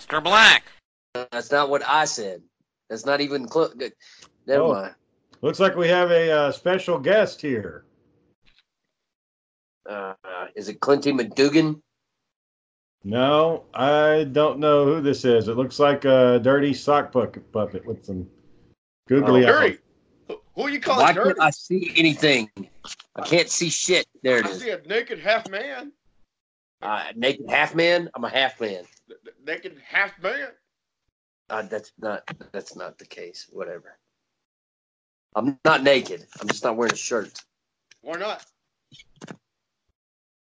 Mr. Black. That's not what I said. That's not even close. Never Oh. mind. Looks like we have a uh, special guest here. Uh, is it Clinty McDougan? No, I don't know who this is. It looks like a dirty sock puppet, puppet with some googly Oh, eyes. dirty. Who- Who are you calling Why dirty? can't I see anything? I can't see shit. There it I is. see a naked half man. Uh, naked half man. I'm a half man. Naked half man. Uh, that's not. That's not the case. Whatever. I'm not naked. I'm just not wearing a shirt. Why not?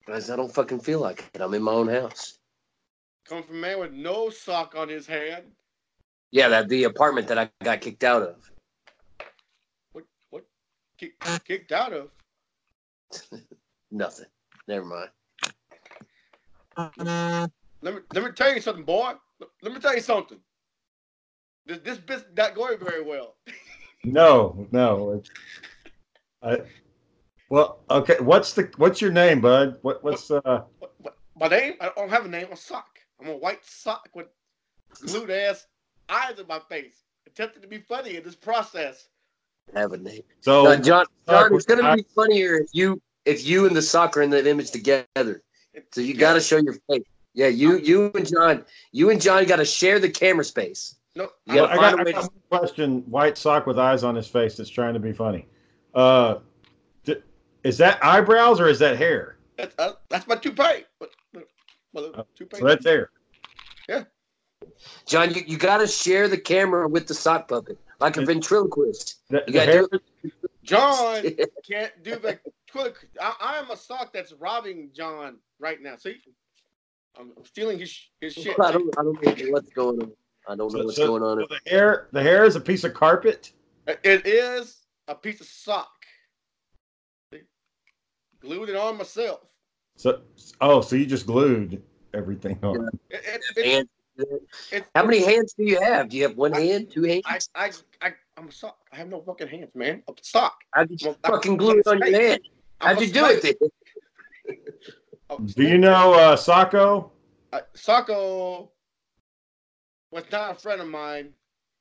Guys, I don't fucking feel like it. I'm in my own house. Come from a man with no sock on his hand. Yeah, that the apartment that I got kicked out of. What? What? Kick, kicked out of? Nothing. Never mind. Let me let me tell you something, boy. Let me tell you something. This this business not going very well. No, no. I, well, okay. What's the what's your name, bud? What what's uh? What, what, my name? I don't have a name. I'm a sock. I'm a white sock with glued ass eyes in my face. Attempting to be funny in this process. Have a name. So Uh, John, John, it's gonna be funnier if you if you and the sock are in that image together. So you got to show your face. Yeah, you you and John, you and John got to share the camera space. No, You I got, a I way got to. question. White sock with eyes on his face that's trying to be funny. Uh, d- is that eyebrows or is that hair? that's, uh, that's my toupee. What, what, what, toupee? So that's hair. Yeah. John, you, you got to share the camera with the sock puppet like a ventriloquist. The, You gotta hair do John can't do the quick. I, I'm a sock that's robbing John right now. See, I'm, I'm stealing his his shit. I don't I don't know what's going on. I don't know So- what's so- going on. so the hair the hair is a piece of carpet. It is a piece of sock. See? Glued it on myself. So oh, so you just glued everything on. It, it, it, Hands. Uh, it, How many hands do you have? Do you have one hand, two hands? I, I, I, I'm a sock. I have no fucking hands, man. I'm a sock. I just Well, fucking glue it on your hand? How'd you do it snake. then? I'm a Do you know uh, Sacco? uh, Sacco was not a friend of mine.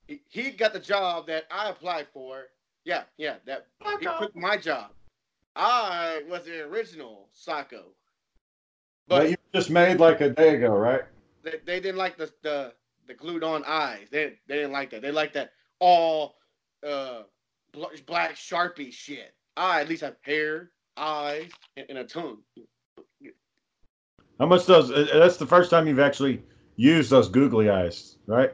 He, he got the job that I applied for. Yeah, yeah, that he took my job. I was the original Sacco, But but you just made like a day ago, right? they, they didn't like the the, the glued on eyes. They they didn't like that. They like that all uh black sharpie shit. I at least have hair, eyes, and, and a tongue. How much does? uh, That's the first time you've actually used those googly eyes, right?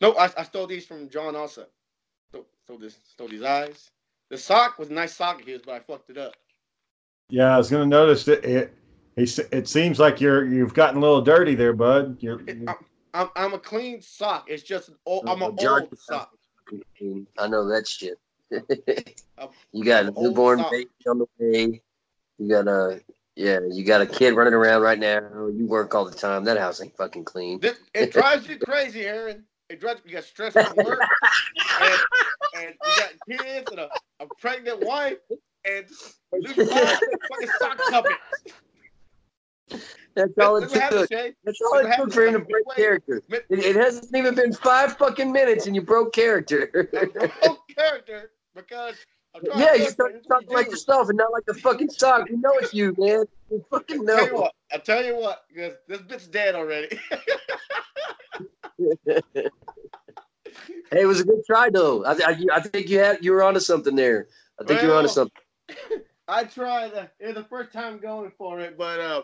No, I, I stole these from John also. Stole, stole this stole these eyes. The sock was a nice sock of his, but I fucked it up. Yeah, I was gonna notice that it. It, it seems like you're you've gotten a little dirty there, bud. You're, It- I'm, I'm I'm a clean sock. It's just an old, I'm an old sock. I know that shit. You got a newborn baby on the way. You got a yeah. You got a kid running around right now. You work all the time. That house ain't fucking clean. This, it drives you crazy, Aaron. it drives you got stressed from work, and, and you got kids and a, a pregnant wife, and Luke fucking sock puppets. That's all it Look what happened, took. That's all it took for him to break character. It, it hasn't even been five fucking minutes and you broke character. Broke character because yeah, you tell started what talking like do. yourself and not like the fucking sock. We know it's you, man. We fucking Tell you know. what, I tell you what, this bit's dead already. Hey, it was a good try though. I, I, I think you had you were onto something there. I think you were onto Well, something. I tried. Uh, it was the first time going for it, but uh,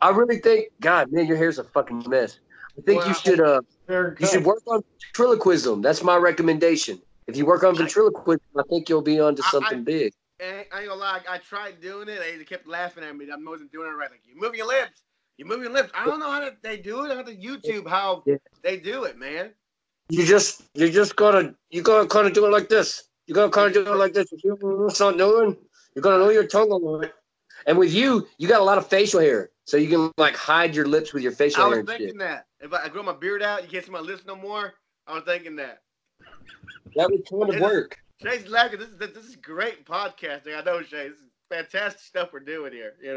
I really think, God, man, your hair's a fucking mess. I think you should uh you should work on ventriloquism. That's my recommendation. If you work on ventriloquism, I think you'll be onto I- I- something big. I ain't gonna lie. I tried doing it. They kept laughing at me. I wasn't doing it right. Like you move your lips. You move your lips. I don't know how to, they do it. I have to YouTube how Yeah. they do it, man. You just you just gotta you gotta kind of do it like this. You gotta kind of do it like this. If you start doing, you're gonna know your tongue a lot. And with you, you got a lot of facial hair, so you can like hide your lips with your facial hair. I was and thinking that if I, I grow my beard out, you can't see my lips no more. I was thinking that. That would kind of work. Shay's laughing. This is this is great podcasting. I know Shay. This is fantastic stuff we're doing here. You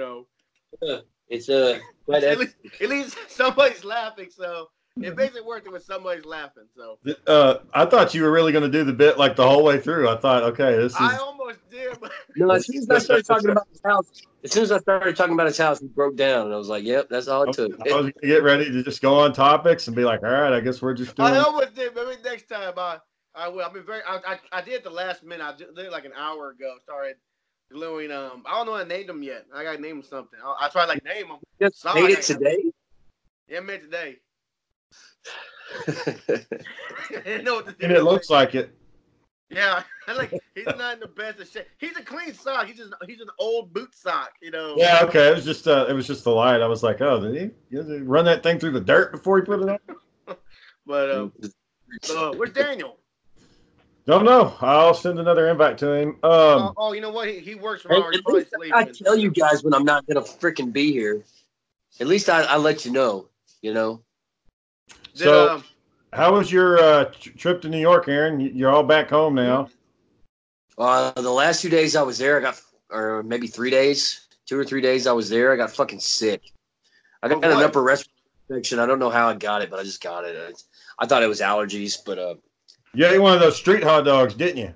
know, It's uh, quite at least, at least somebody's laughing. So it makes it worth it when somebody's laughing. So Uh, I thought you were really going to do the bit like the whole way through. I thought, okay, this is. I almost did. But No, as soon as I started talking about his house, as soon as I started talking about his house, he broke down, and I was like, "Yep, that's all it took." I was going to get ready to just go on topics and be like, all right, I guess we're just doing. I almost did. Maybe next time I I will. I've been very. I, I, I did it the last minute. I did it like an hour ago. Started gluing. Um, I don't know how to name them yet. I gotta name them something. I, I tried like name them. Just Sound made like it I- today. Yeah, made today. Didn't know what to do. and it looks like it. Yeah, like he's not in the best of shape. He's a clean sock. He's just he's an old boot sock. You know. Yeah, okay. It was just uh, it was just the light. I was like, oh, did he, did he run that thing through the dirt before he put it on? But um, uh, where's Daniel? Don't know. I'll send another invite to him. Um, oh, oh, you know what? He, he works from Hey, hours. at Probably least I tell you guys when I'm not gonna freaking be here. At least I, I let you know. You know. Did, So- um, how was your uh, trip to New York, Aaron? You- You're all back home now. Uh, the last two days I was there, I got, or maybe three days, two or three days I was there, I got fucking sick. I got Of an upper respiratory infection. I don't know how I got it, but I just got it. It's- I thought it was allergies, but uh, You ate one of those street hot dogs, didn't you?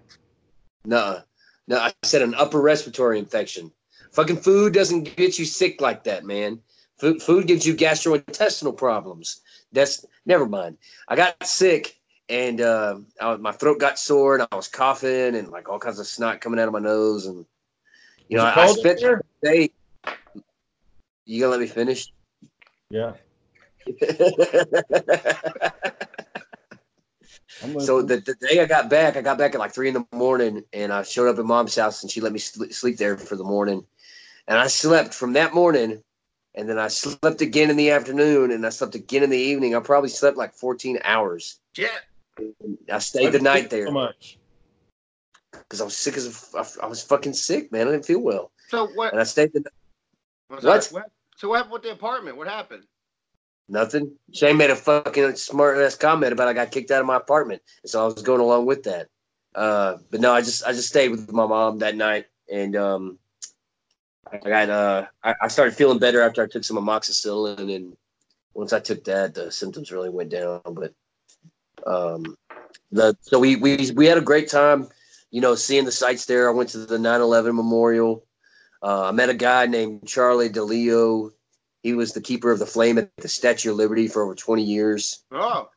no, no. I said an upper respiratory infection. Fucking food doesn't get you sick like that, man. Food, food gives you gastrointestinal problems. That's never mind. I got sick and uh, I, my throat got sore and I was coughing and like all kinds of snot coming out of my nose and you know Was it I, I spent the day. You gonna let me finish? Yeah. I'm so the, the day I got back, I got back at like three in the morning, and I showed up at mom's house, and she let me sl- sleep there for the morning, and I slept from that morning, and then I slept again in the afternoon, and I slept again in the evening. I probably slept like fourteen hours. yeah. I stayed the night So there much. because I was sick as a, I was fucking sick, man. I didn't feel well, So what? and I stayed the I'm What? So what happened with the apartment? What happened? Nothing. Shane made a fucking smart ass comment about I got kicked out of my apartment, so I was going along with that. Uh, but no, I just I just stayed with my mom that night, and um, I got uh, I, I started feeling better after I took some amoxicillin, and once I took that, the symptoms really went down. But um, the so we we we had a great time, you know, seeing the sights there. I went to the 9/11 memorial. Uh, I met a guy named Charlie DeLeo. He was the keeper of the flame at the Statue of Liberty for over 20 years. Oh,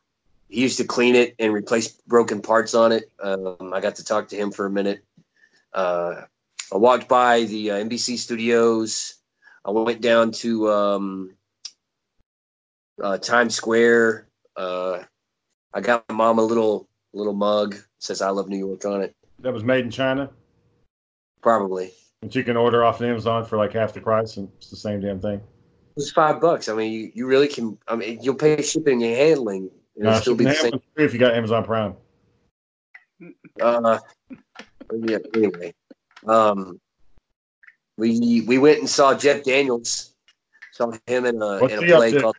He used to clean it and replace broken parts on it. Um, I got to talk to him for a minute. Uh, I walked by the uh, NBC studios. I went down to um, uh, Times Square. Uh, I got my mom a little little mug says "I love New York" on it. That was made in China. Probably That you can order off of Amazon for like half the price, and it's the same damn thing. It was five bucks. I mean, you, you really can. I mean, you'll pay shipping and handling. and It'll still be the same. If you got Amazon Prime. Uh, yeah. Anyway, um, we we went and saw Jeff Daniels. Saw him in a What's in a play called.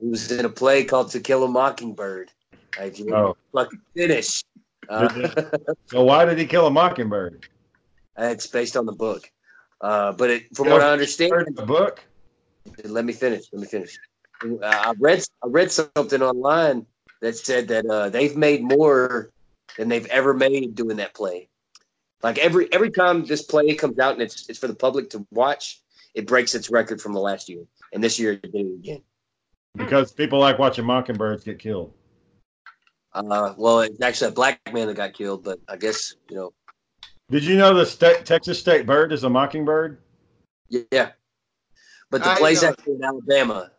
He was in a play called To Kill a Mockingbird. Like, you Oh, fucking finish. Uh, so why did he kill a mockingbird? it's based on the book. Uh, but it, from what I understand, the book? let me finish. Let me finish. I read I read something online that said that uh, they've made more than they've ever made doing that play. Like every every time this play comes out and it's it's for the public to watch, it breaks its record from the last year. And this year it did it again. Because people like watching mockingbirds get killed. Uh, well, it's actually a black man that got killed, but I guess you know, Did you know the state, Texas state bird is a mockingbird? yeah. But the I play's know. actually in Alabama.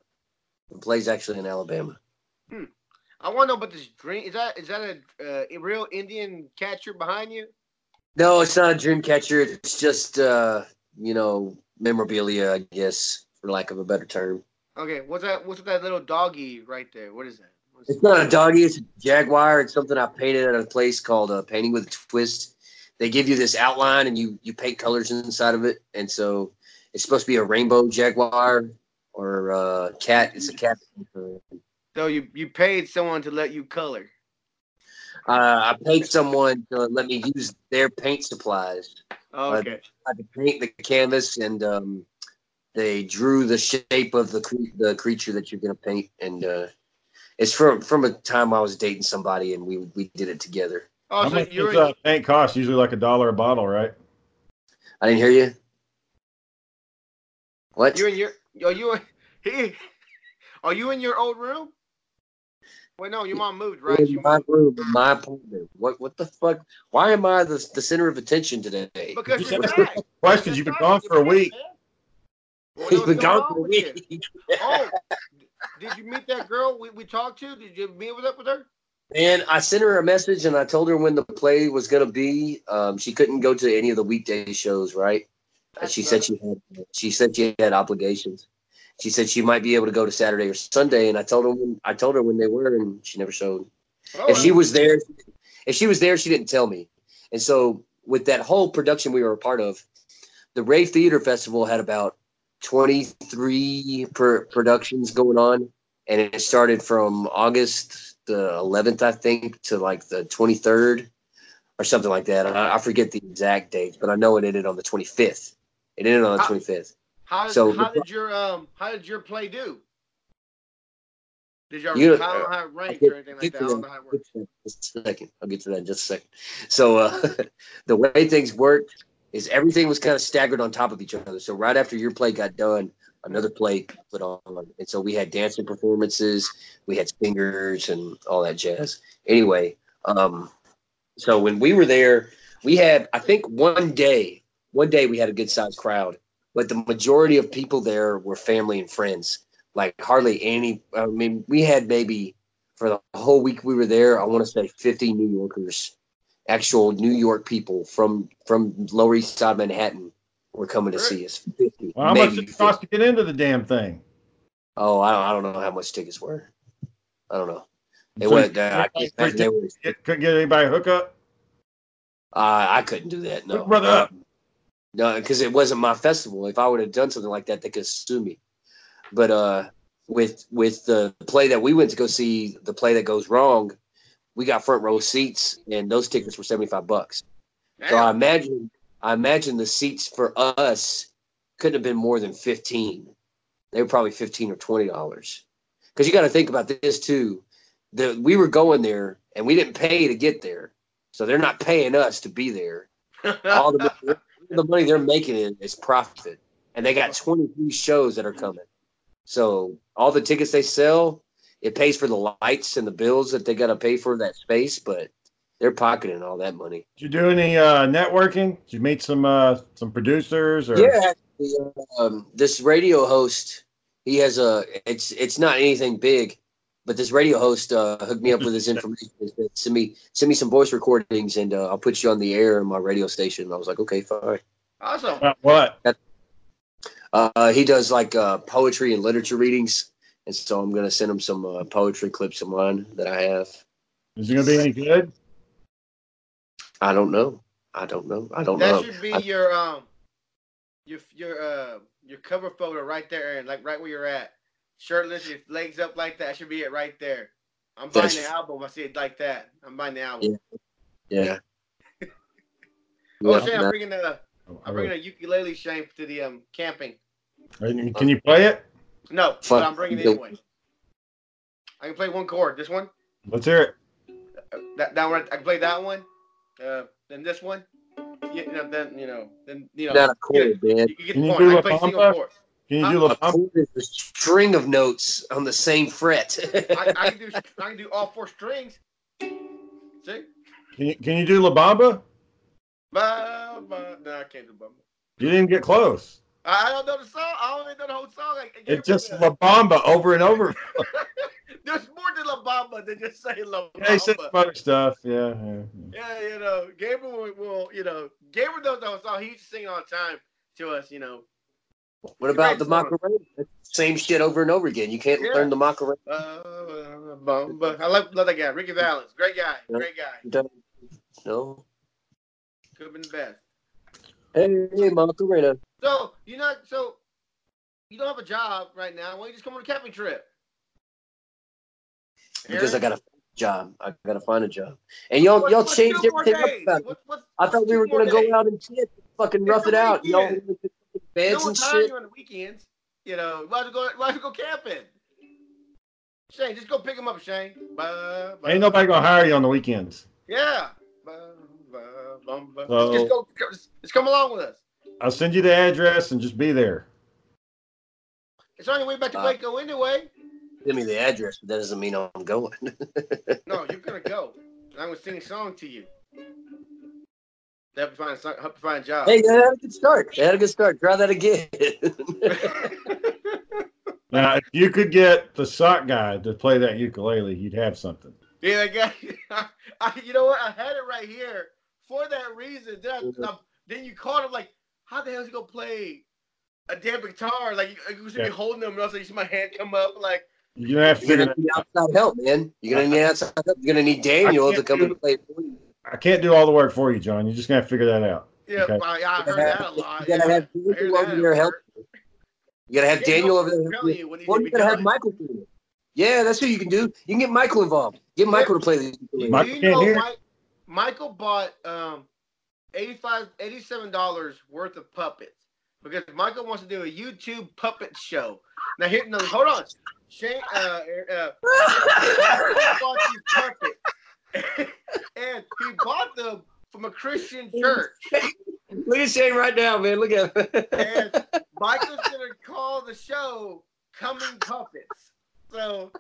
The play's actually in Alabama. I want to know about this dream. Is that is that a, uh, a real Indian catcher behind you? No, it's not a dream catcher. It's just uh, you know memorabilia, I guess, for lack of a better term. Okay, what's that? What's that little doggy right there? What is that? What's- It's not a doggy. It's a jaguar. It's something I painted at a place called uh, Painting with a Twist. They give you this outline and you you paint colors inside of it, and so it's supposed to be a rainbow jaguar or uh, cat. It's a cat. So you you paid someone to let you color. Uh, I paid someone to let me use their paint supplies. Okay. I could paint the canvas, and um, they drew the shape of the cre- the creature that you're gonna paint, and uh, it's from from a time I was dating somebody, and we we did it together. Oh, How so much you're does uh, paint cost? Usually like a dollar a bottle, right? I didn't hear you. What? you're in your are you he are you in your old room? Wait, no, your mom moved, right? She in my room, in my apartment. What what the fuck? Why am I the, the center of attention today? Because You you're said- back. Questions. You've been gone for a week. Well, He's what's been gone for a week. Oh, did you meet that girl we, we talked to? Did you meet with up with her? And I sent her a message and I told her when the play was gonna be. Um, she couldn't go to any of the weekday shows, right? Uh, she said she had she said she had obligations. She said she might be able to go to Saturday or Sunday, and I told her when I told her when they were, and she never showed. Oh, if she was there, if she was there, she didn't tell me. And so with that whole production we were a part of, the Ray Theater Festival had about 23 per productions going on. And it started from August the 11th, I think, to like the 23rd or something like that. I, I forget the exact dates, but I know it ended on the 25th. It ended on the Ah. 25th. how did, so how the- did your um how did your play do? Did y'all You- I don't know how it ranked get- or anything like that. I don't know how it works. Just a second. I'll get to that in just a second. So uh, the way things worked is everything was kind of staggered on top of each other. So right after your play got done, another play put on, and so we had dancing performances, we had singers, and all that jazz. Anyway, um, so when we were there, we had I think one day, one day we had a good sized crowd, but the majority of people there were family and friends. Like hardly any. I mean, we had maybe for the whole week we were there. I want to say fifty New Yorkers, actual New York people from from Lower East Side Manhattan were coming to see us. 50, Well, how much maybe did it cost to get into the damn thing? Oh, I don't, I don't know how much tickets were. I don't know. They So went. down. I can't imagine they were. Get- Couldn't get anybody to hook up? Uh, I couldn't do that. No, Look, brother up. No, because it wasn't my festival. If I would have done something like that, they could sue me. But uh, with with the play that we went to go see, the play that goes wrong, we got front row seats, and those tickets were seventy five bucks. So I imagine, I imagine the seats for us couldn't have been more than fifteen. They were probably fifteen or twenty dollars. Because you got to think about this too. The we were going there, and we didn't pay to get there, so they're not paying us to be there all the, the money they're making is profit, and they got 23 shows that are coming. So all the tickets they sell, it pays for the lights and the bills that they got to pay for that space, but they're pocketing all that money. Did you do any uh, networking? Did you meet some uh, some producers? Or Yeah, actually, um, this radio host, he has a. It's it's not anything big, but this radio host uh, hooked me up with his information. Said, Send me send me some voice recordings, and uh, I'll put you on the air in my radio station. I was like, okay, fine. awesome. About what? Uh, he does like uh, poetry and literature readings, and so I'm gonna send him some uh, poetry clips of mine that I have. Is it going to be any good? I don't know. I don't know. I don't That know. That should be I- your um your your uh your cover photo right there, Aaron, like right where you're at. shirtless, his legs up like that. Should be it right there. I'm buying the album. I see it like that. I'm buying the album. Yeah. yeah. Oh, Yeah, Shane, I'm bringing the I'm bringing a ukulele Shane to the um camping. Can you play it? No, Fuck. but I'm bringing it Nope. anyway. I can play one chord. This one. Let's hear it. Uh, That that one. I can play that one. Uh, then this one. Yeah, you know, then you know, then you know. not a chord, man. You, you get Can the you do I La can play single Bamba? chord. Can you do A La Bamba? chord is a string of notes on the same fret. I, I can do. I can do all four strings. See. Can you, can you do La Bamba? Ba, ba. No, I can't do bumble. You didn't get close. I, I don't know the song. I don't even know the whole song. I, I It's just gave La Bamba over and over. a- There's more to La Bamba than just saying La Bamba. Yeah, he said some other stuff. Yeah, yeah. Yeah, you know, Gabriel will, will you know, Gabriel does the whole song. He used to sing all the time to us, you know. what about the Great. Macarena? Same shit over and over again. You can't Yeah. learn the Macarena. Uh, Bamba. I love, love that guy, Ricky Valens. Great guy, Yeah. great guy. No. Could have been the best. Hey, Macarena. So you're not so you don't have a job right now. Why don't you just come on a camping trip? Because I got a job. I got to find a job. And y'all, What- y'all what's changed two everything up days? about it. What- I thought we were gonna go out and shit, fucking rough it out. Y'all weekend. No and shit. you on the weekends. You know, why don't go? Why don't go camping? Shane, just go pick him up, Shane. Ba, ba. Ain't nobody gonna hire you on the weekends. Yeah. Ba, ba, bum, ba. So- just, go, just, just come along with us. I'll send you the address and just be there. It's on your way back to Uh, Waco anyway. Give me the address, but that doesn't mean I'm going. No, you're gonna go. And I'm gonna sing a song to you. To help you find a song, help you find a job. hey, they had a good start. They had a good start. Try that again. Now, if you could get the sock guy to play that ukulele, you'd have something. yeah, that guy. I, you know what? I had it right here for that reason. Then, I. I- then you called him like, how the hell is he gonna play a damn guitar? Like you, you should be Yeah. holding him, and also you see my hand come up. Like, You're gonna have to You're gonna need outside help, man. You're gonna need outside help. You're gonna need Daniel to come do- and play for you. I can't do all the work for you, John. You're just gonna have to figure that out. yeah, Okay. I, I heard that a lot. You gotta have I heard Daniel over that there at help. work. You gotta have Yeah, Daniel over there. I'm help you. you, what needs Or to you be gotta have. Michael do it. Yeah, that's what you can do. You can get Michael involved. Get Michael to play the You. Michael you know. Mike, Michael bought um, 85 $87 worth of puppets because Michael wants to do a YouTube puppet show. Now, here, no, hold on. Shane, uh, uh, Michael bought these puppets, and he bought them from a Christian church. Look at Shane right now, man. Look at him. And Michael's gonna call the show "Coming Puppets." So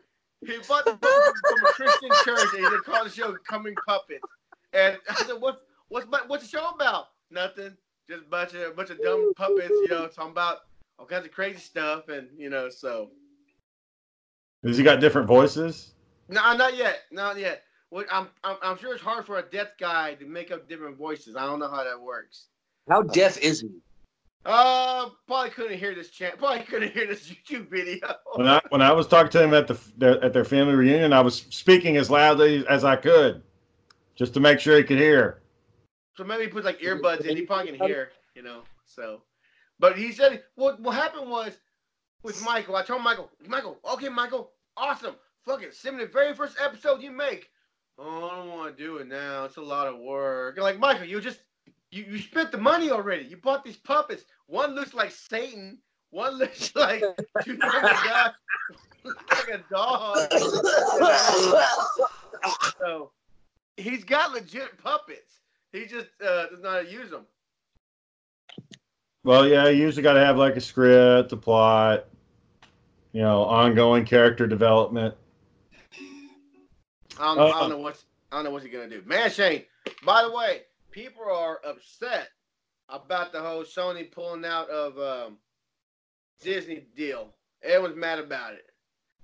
he bought the puppets from a Christian church, and he's gonna call the show "Coming Puppets." And I said, "What's what's my- what's the show about? Nothing. Just a bunch of a bunch of dumb puppets, you know, talking about all kinds of crazy stuff, and you know, so Has he got different voices? no, not yet, not yet. Well, I'm, I'm I'm sure it's hard for a deaf guy to make up different voices. I don't know how that works. How deaf is he? Uh, probably couldn't hear this chant. Probably couldn't hear this YouTube video. When I when I was talking to him at the their, at their family reunion, I was speaking as loudly as I could, just to make sure he could hear. So maybe he put like earbuds in. He probably can hear, you know. So, but he said what what happened was with Michael. I told Michael, Michael, okay, Michael, awesome, fuck it, send me the very first episode you make. Oh, I don't want to do it now. It's a lot of work. You're like Michael, you just you, you spent the money already. You bought these puppets. One looks like Satan. One looks like two guys, like a dog. So he's got legit puppets. He just uh, does not use them. Well, yeah, you usually got to have like a script, a plot, you know, ongoing character development. I don't, know, I Uh, don't know what's I don't know what's he gonna do. Man, Shane. By the way, people are upset about the whole Sony pulling out of um, Disney deal. Everyone's mad about it.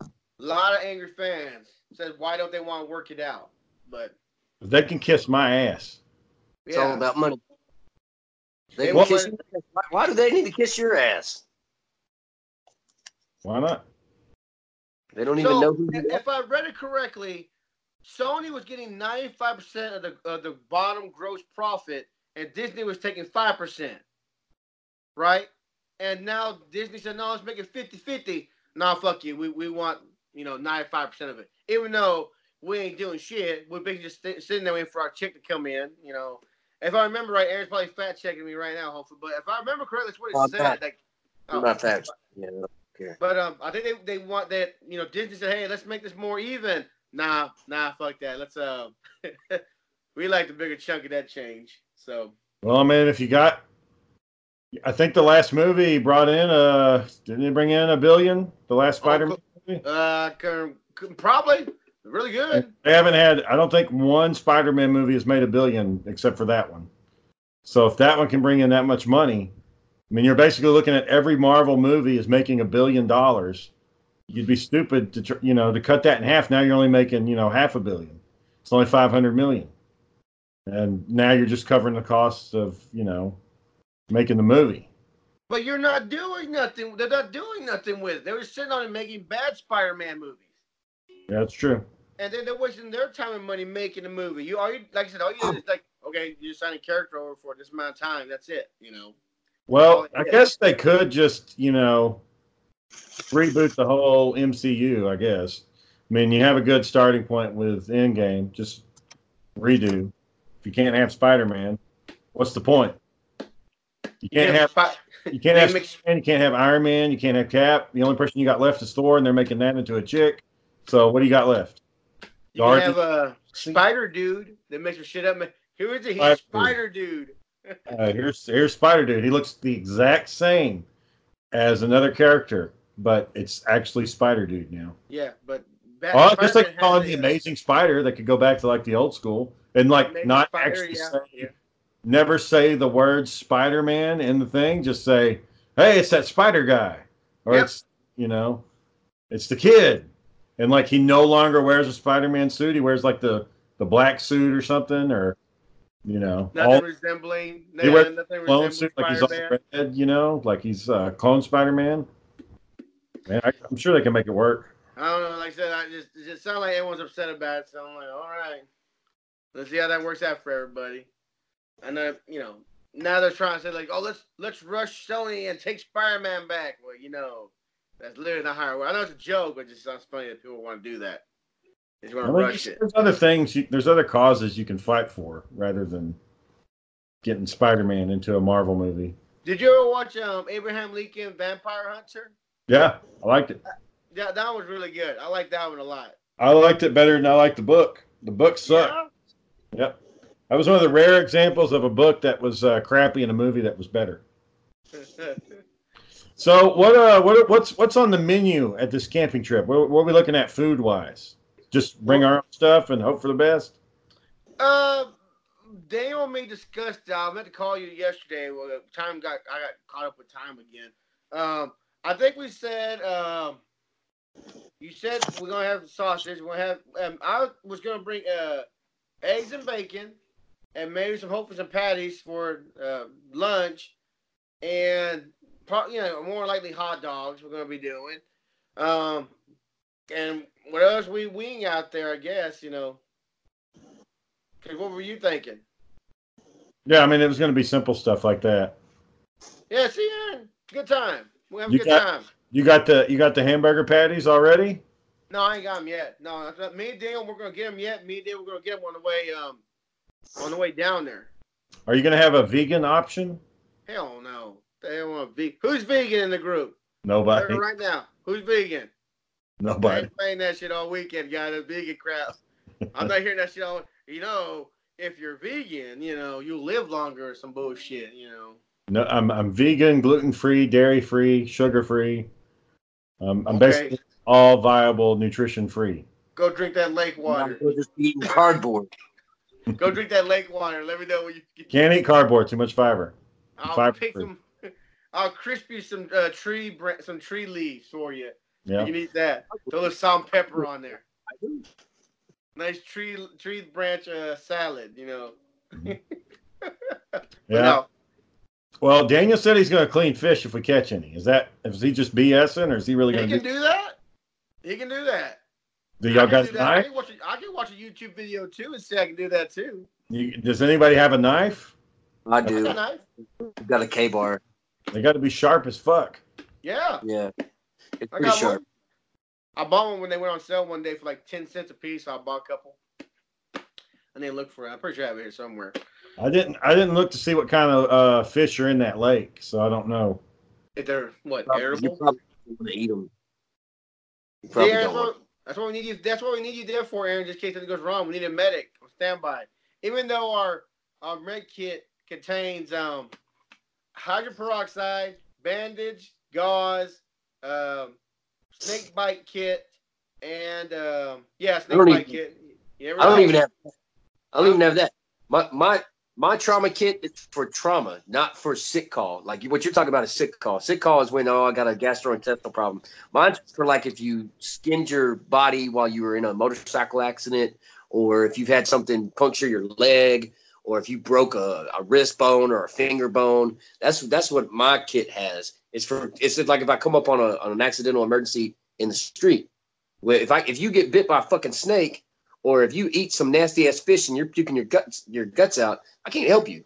A lot of angry fans said, "Why don't they want to work it out?" But They can kiss my ass. It's all about money. They They can want- kiss your. Why, why do they need to kiss your ass? Why not? They don't even so know who you are. if I read it correctly, Sony was getting ninety-five percent of the of the bottom gross profit, and Disney was taking five percent, right? And now Disney said, "No, let's make it 50-50. nah, fuck you. We we want you know ninety five percent of it, even though we ain't doing shit. We're basically just st- sitting there waiting for our chick to come in. You know, if I remember right, Aaron's probably fat checking me right now, hopefully. But if I remember correctly, that's what it Well, I'm said. not- Like, I'm oh, not fat. Yeah, no. But um, I think they, they want that. You know, Disney said, "Hey, let's make this more even." Nah, nah, fuck that. Let's um, we like the bigger chunk of that change. So Well, I mean, if you got, I think the last movie brought in uh didn't it bring in a billion? The last Spider-Man movie. uh, can, can- probably really good. They haven't had. I don't think one Spider-Man movie has made a billion except for that one. So if that one can bring in that much money, I mean, you're basically looking at every Marvel movie is making a billion dollars. You'd be stupid to tr- you know to cut that in half. Now you're only making you know half a billion. It's only five hundred million, and now you're just covering the costs of you know making the movie. But you're not doing nothing. They're not doing nothing with it. They were sitting on it making bad Spider-Man movies. Yeah, that's true. And then they're wasting their time and money making a movie. You all you like I said, all you do is like, okay, you're signing a character over for this amount of time. That's it. You know. Well, I yeah. guess they could just, you know, reboot the whole MCU, I guess. I mean, you have a good starting point with Endgame. Just redo. If you can't have Spider Man, what's the point? You can't have Spi- you can't have mix- Spider-Man, you can't have Iron Man, you can't have Cap. The only person you got left is Thor, and they're making that into a chick. So what do you got left? You have a spider dude that makes your shit up. Who is it? He's Spider- dude. Uh, here's here's Spider Dude. He looks the exact same as another character, but it's actually Spider Dude now. Yeah, but Bat- Oh, I guess they Spider-Man could call him the Amazing Spider. They could go back to like the old school and like Amazing not Spider, actually yeah, say, yeah. never say the word Spider Man in the thing. Just say, "Hey, it's that Spider guy," or Yep. it's you know, it's the kid, and like he no longer wears a Spider Man suit. He wears like the the black suit or something, or you know, Nothing all resembling. He wears nothing clone suit like he's all red, you know, like he's uh, clone Spider Man. I, I'm sure they can make it work. I don't know. Like I said, I just it just sounds like everyone's upset about it. So I'm like, all right, let's see how that works out for everybody. And then you know, now they're trying to say like, oh, let's let's rush Sony and take Spider-Man back. Well, you know, that's literally not how it works. I know it's a joke, but it just sounds funny that people want to do that. They just want to rush there's, it. there's other things. You, there's other causes you can fight for rather than getting Spider-Man into a Marvel movie. Did you ever watch um Abraham Lincoln Vampire Hunter? Yeah, I liked it. Yeah, that one was really good. I liked that one a lot. I liked it better than I liked the book. The book sucked. Yep, that was one of the rare examples of a book that was uh, crappy and a movie that was better. So what? Uh, what? What's what's on the menu at this camping trip? What, what are we looking at food wise? Just bring our own stuff and hope for the best. Uh, Daniel and me discussed. Uh, I meant to call you yesterday. Well, time got I got caught up with time again. Um, I think we said. Um, you said we're gonna have sausage. Gonna have. Um, I was gonna bring uh, eggs and bacon, and maybe some hopefully some patties for uh, lunch, and pro- you know more likely hot dogs. We're gonna be doing. Um, and what else we wing out there? I guess you know. 'Cause what were you thinking? Yeah, I mean it was going to be simple stuff like that. Yeah, see, Aaron, good time. We have a You good got- time. You got the you got the hamburger patties already? No, I ain't got them yet. No, me and Daniel, we're gonna get them yet. Me and Daniel, we're gonna get them on the way, um, on the way down there. Are you going to have a vegan option? Hell no, they don't want vegan. Who's vegan in the group? Nobody. Right now, who's vegan? I Nobody. ain't playing that shit all weekend, guy. The vegan crap. I'm not hearing that shit all. You know, if you're vegan, you know, you live longer or some bullshit. You know. No, I'm I'm vegan, gluten free, dairy free, sugar free. Um, I'm Okay. basically all viable, nutrition free. Go drink that lake water. We're just eating cardboard. Go drink that lake water. Let me know what you. Can't eat cardboard, too much fiber. I'll Fiber pick free. some. I'll crisp you some uh, tree bra- some tree leaves for you. Yeah. You can eat that. Throw a salt and pepper on there. Nice tree tree branch uh, salad. You know. Yeah. no, Well, Daniel said he's going to clean fish if we catch any. Is that is he just BSing or is he really he going can to do? do that. He can do that. Do y'all can got do a that. I can, watch a, I can watch a YouTube video too and say I can do that too. You, does anybody have a knife? I I got a do. knife. Got a Ka-Bar. They got to be sharp as fuck. Yeah. Yeah. It's I pretty got sharp. one. I bought one when they went on sale one day for like ten cents a piece. So I bought a couple. And they look for it. I'm pretty sure I have it here somewhere. I didn't. I didn't look to see what kind of uh, fish are in that lake, so I don't know. If they're what Probably- You probably want to eat them. You probably yeah, don't that's want. what, that's what we need you. That's what we need you there for, Aaron. Just in case anything goes wrong, we need a medic on standby. Even though our our med kit contains um hydrogen peroxide, bandage, gauze, um, snake bite kit, and um, yeah, snake bite even- kit. I don't even have. I don't even have that. My my my trauma kit is for trauma, not for sick call. Like what you're talking about is sick call. Sick call is when oh I got a gastrointestinal problem. Mine's for like if you skinned your body while you were in a motorcycle accident, or if you've had something puncture your leg, or if you broke a, a wrist bone or a finger bone. That's that's what my kit has. It's for it's like if I come up on a on an accidental emergency in the street. Where if I if you get bit by a fucking snake, or if you eat some nasty ass fish and you're puking your guts your guts out, I can't help you.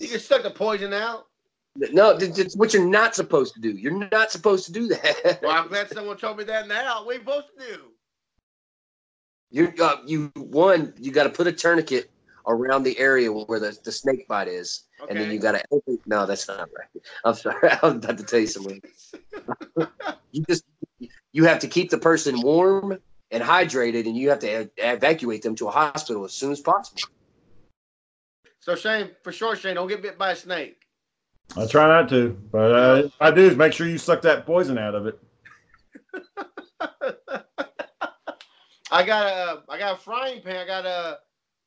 You can suck the poison out. No, it's what you're not supposed to do. You're not supposed to do that. Well, I'm glad someone told me that now. We both you do? you uh, you one you got to put a tourniquet around the area where the, the snake bite is, Okay. and then you got to. No, that's not right. I'm sorry. I was about to tell you something. you just you have to keep the person warm and hydrated, and you have to evacuate them to a hospital as soon as possible. So Shane, for sure, Shane, don't get bit by a snake. I try not to, but uh, I do is make sure you suck that poison out of it. I got a I got a frying pan. I got a,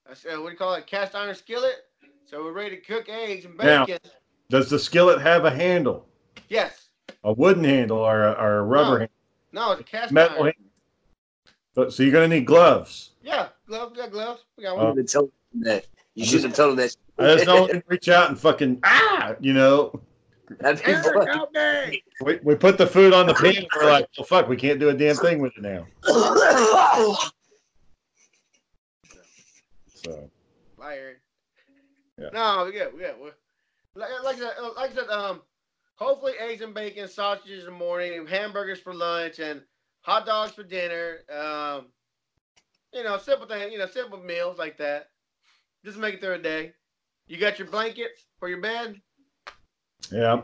a what do you call it? Cast iron skillet. So we're ready to cook eggs and bacon. Now- bacon. Does the skillet have a handle, Yes. a wooden handle, or a, or a rubber No. handle? No, it's a cast Metal iron. hand- So, so you're gonna need gloves. Yeah, gloves. We got gloves. We got You one. Shouldn't have told them that. You shouldn't have told them that. I just don't reach out and fucking ah, you know. That'd be Aaron, fun. help me! We, we put the food on the pan. We're like, well, fuck, we can't do a damn thing with it now. So Aaron. Yeah. No, we good. We good. We're, like, like I said, uh, like I said, um, hopefully eggs and bacon, sausages in the morning, hamburgers for lunch, and hot dogs for dinner. Um, you know, simple thing. You know, simple meals like that. Just make it through a day. You got your blankets for your bed. yeah.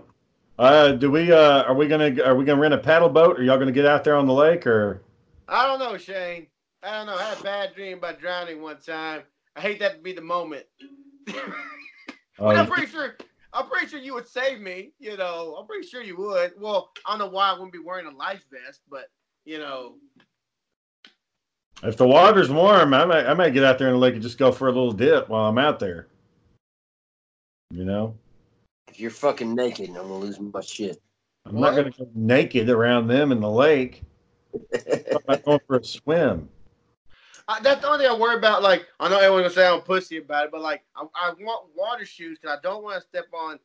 Uh, do we? Uh, are we gonna? Are we gonna rent a paddle boat? Are y'all gonna get out there on the lake or? I don't know, Shane. I don't know. I had a bad dream about drowning one time. I hate that to be the moment. Uh, I'm pretty sure. I'm pretty sure you would save me. You know, I'm pretty sure you would. Well, I don't know why I wouldn't be wearing a life vest, but you know, if the water's warm, I might. I might get out there in the lake and just go for a little dip while I'm out there. You know, If you're fucking naked, I'm gonna lose my shit. I'm not gonna go naked around them in the lake. I'm not going for a swim. I, that's the only thing I worry about. Like, I know everyone's gonna say I'm pussy about it, but like, I, I want water shoes because I don't want to step on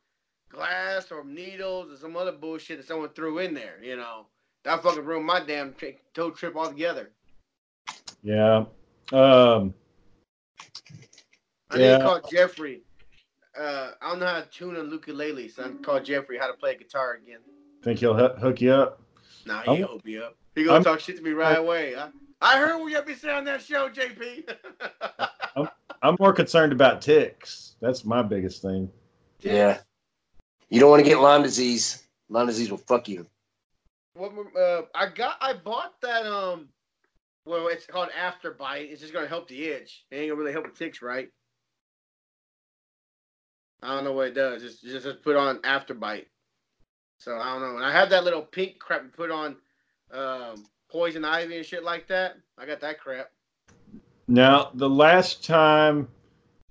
glass or needles or some other bullshit that someone threw in there. You know, that fucking ruined my damn tri- toe trip altogether. Yeah. Um. I need Yeah. to call Jeffrey. Uh, I don't know how to tune a ukulele, so I can call Jeffrey how to play a guitar again. Think he'll hoo- hook you up? Nah, he'll hook me up. He gonna I'm- talk shit to me right away. I, I heard what you be saying on that show, JP. I'm more concerned about ticks. That's my biggest thing. Yeah. You don't want to get Lyme disease. Lyme disease will fuck you. what? Uh, I got. I bought that. Um. Well, it's called Afterbite. It's just gonna help the itch. It ain't gonna really help the ticks, right? I don't know what it does. It's just, just put on Afterbite. So I don't know. And I have that little pink crap put on um, poison ivy and shit like that. I got that crap. Now, the last time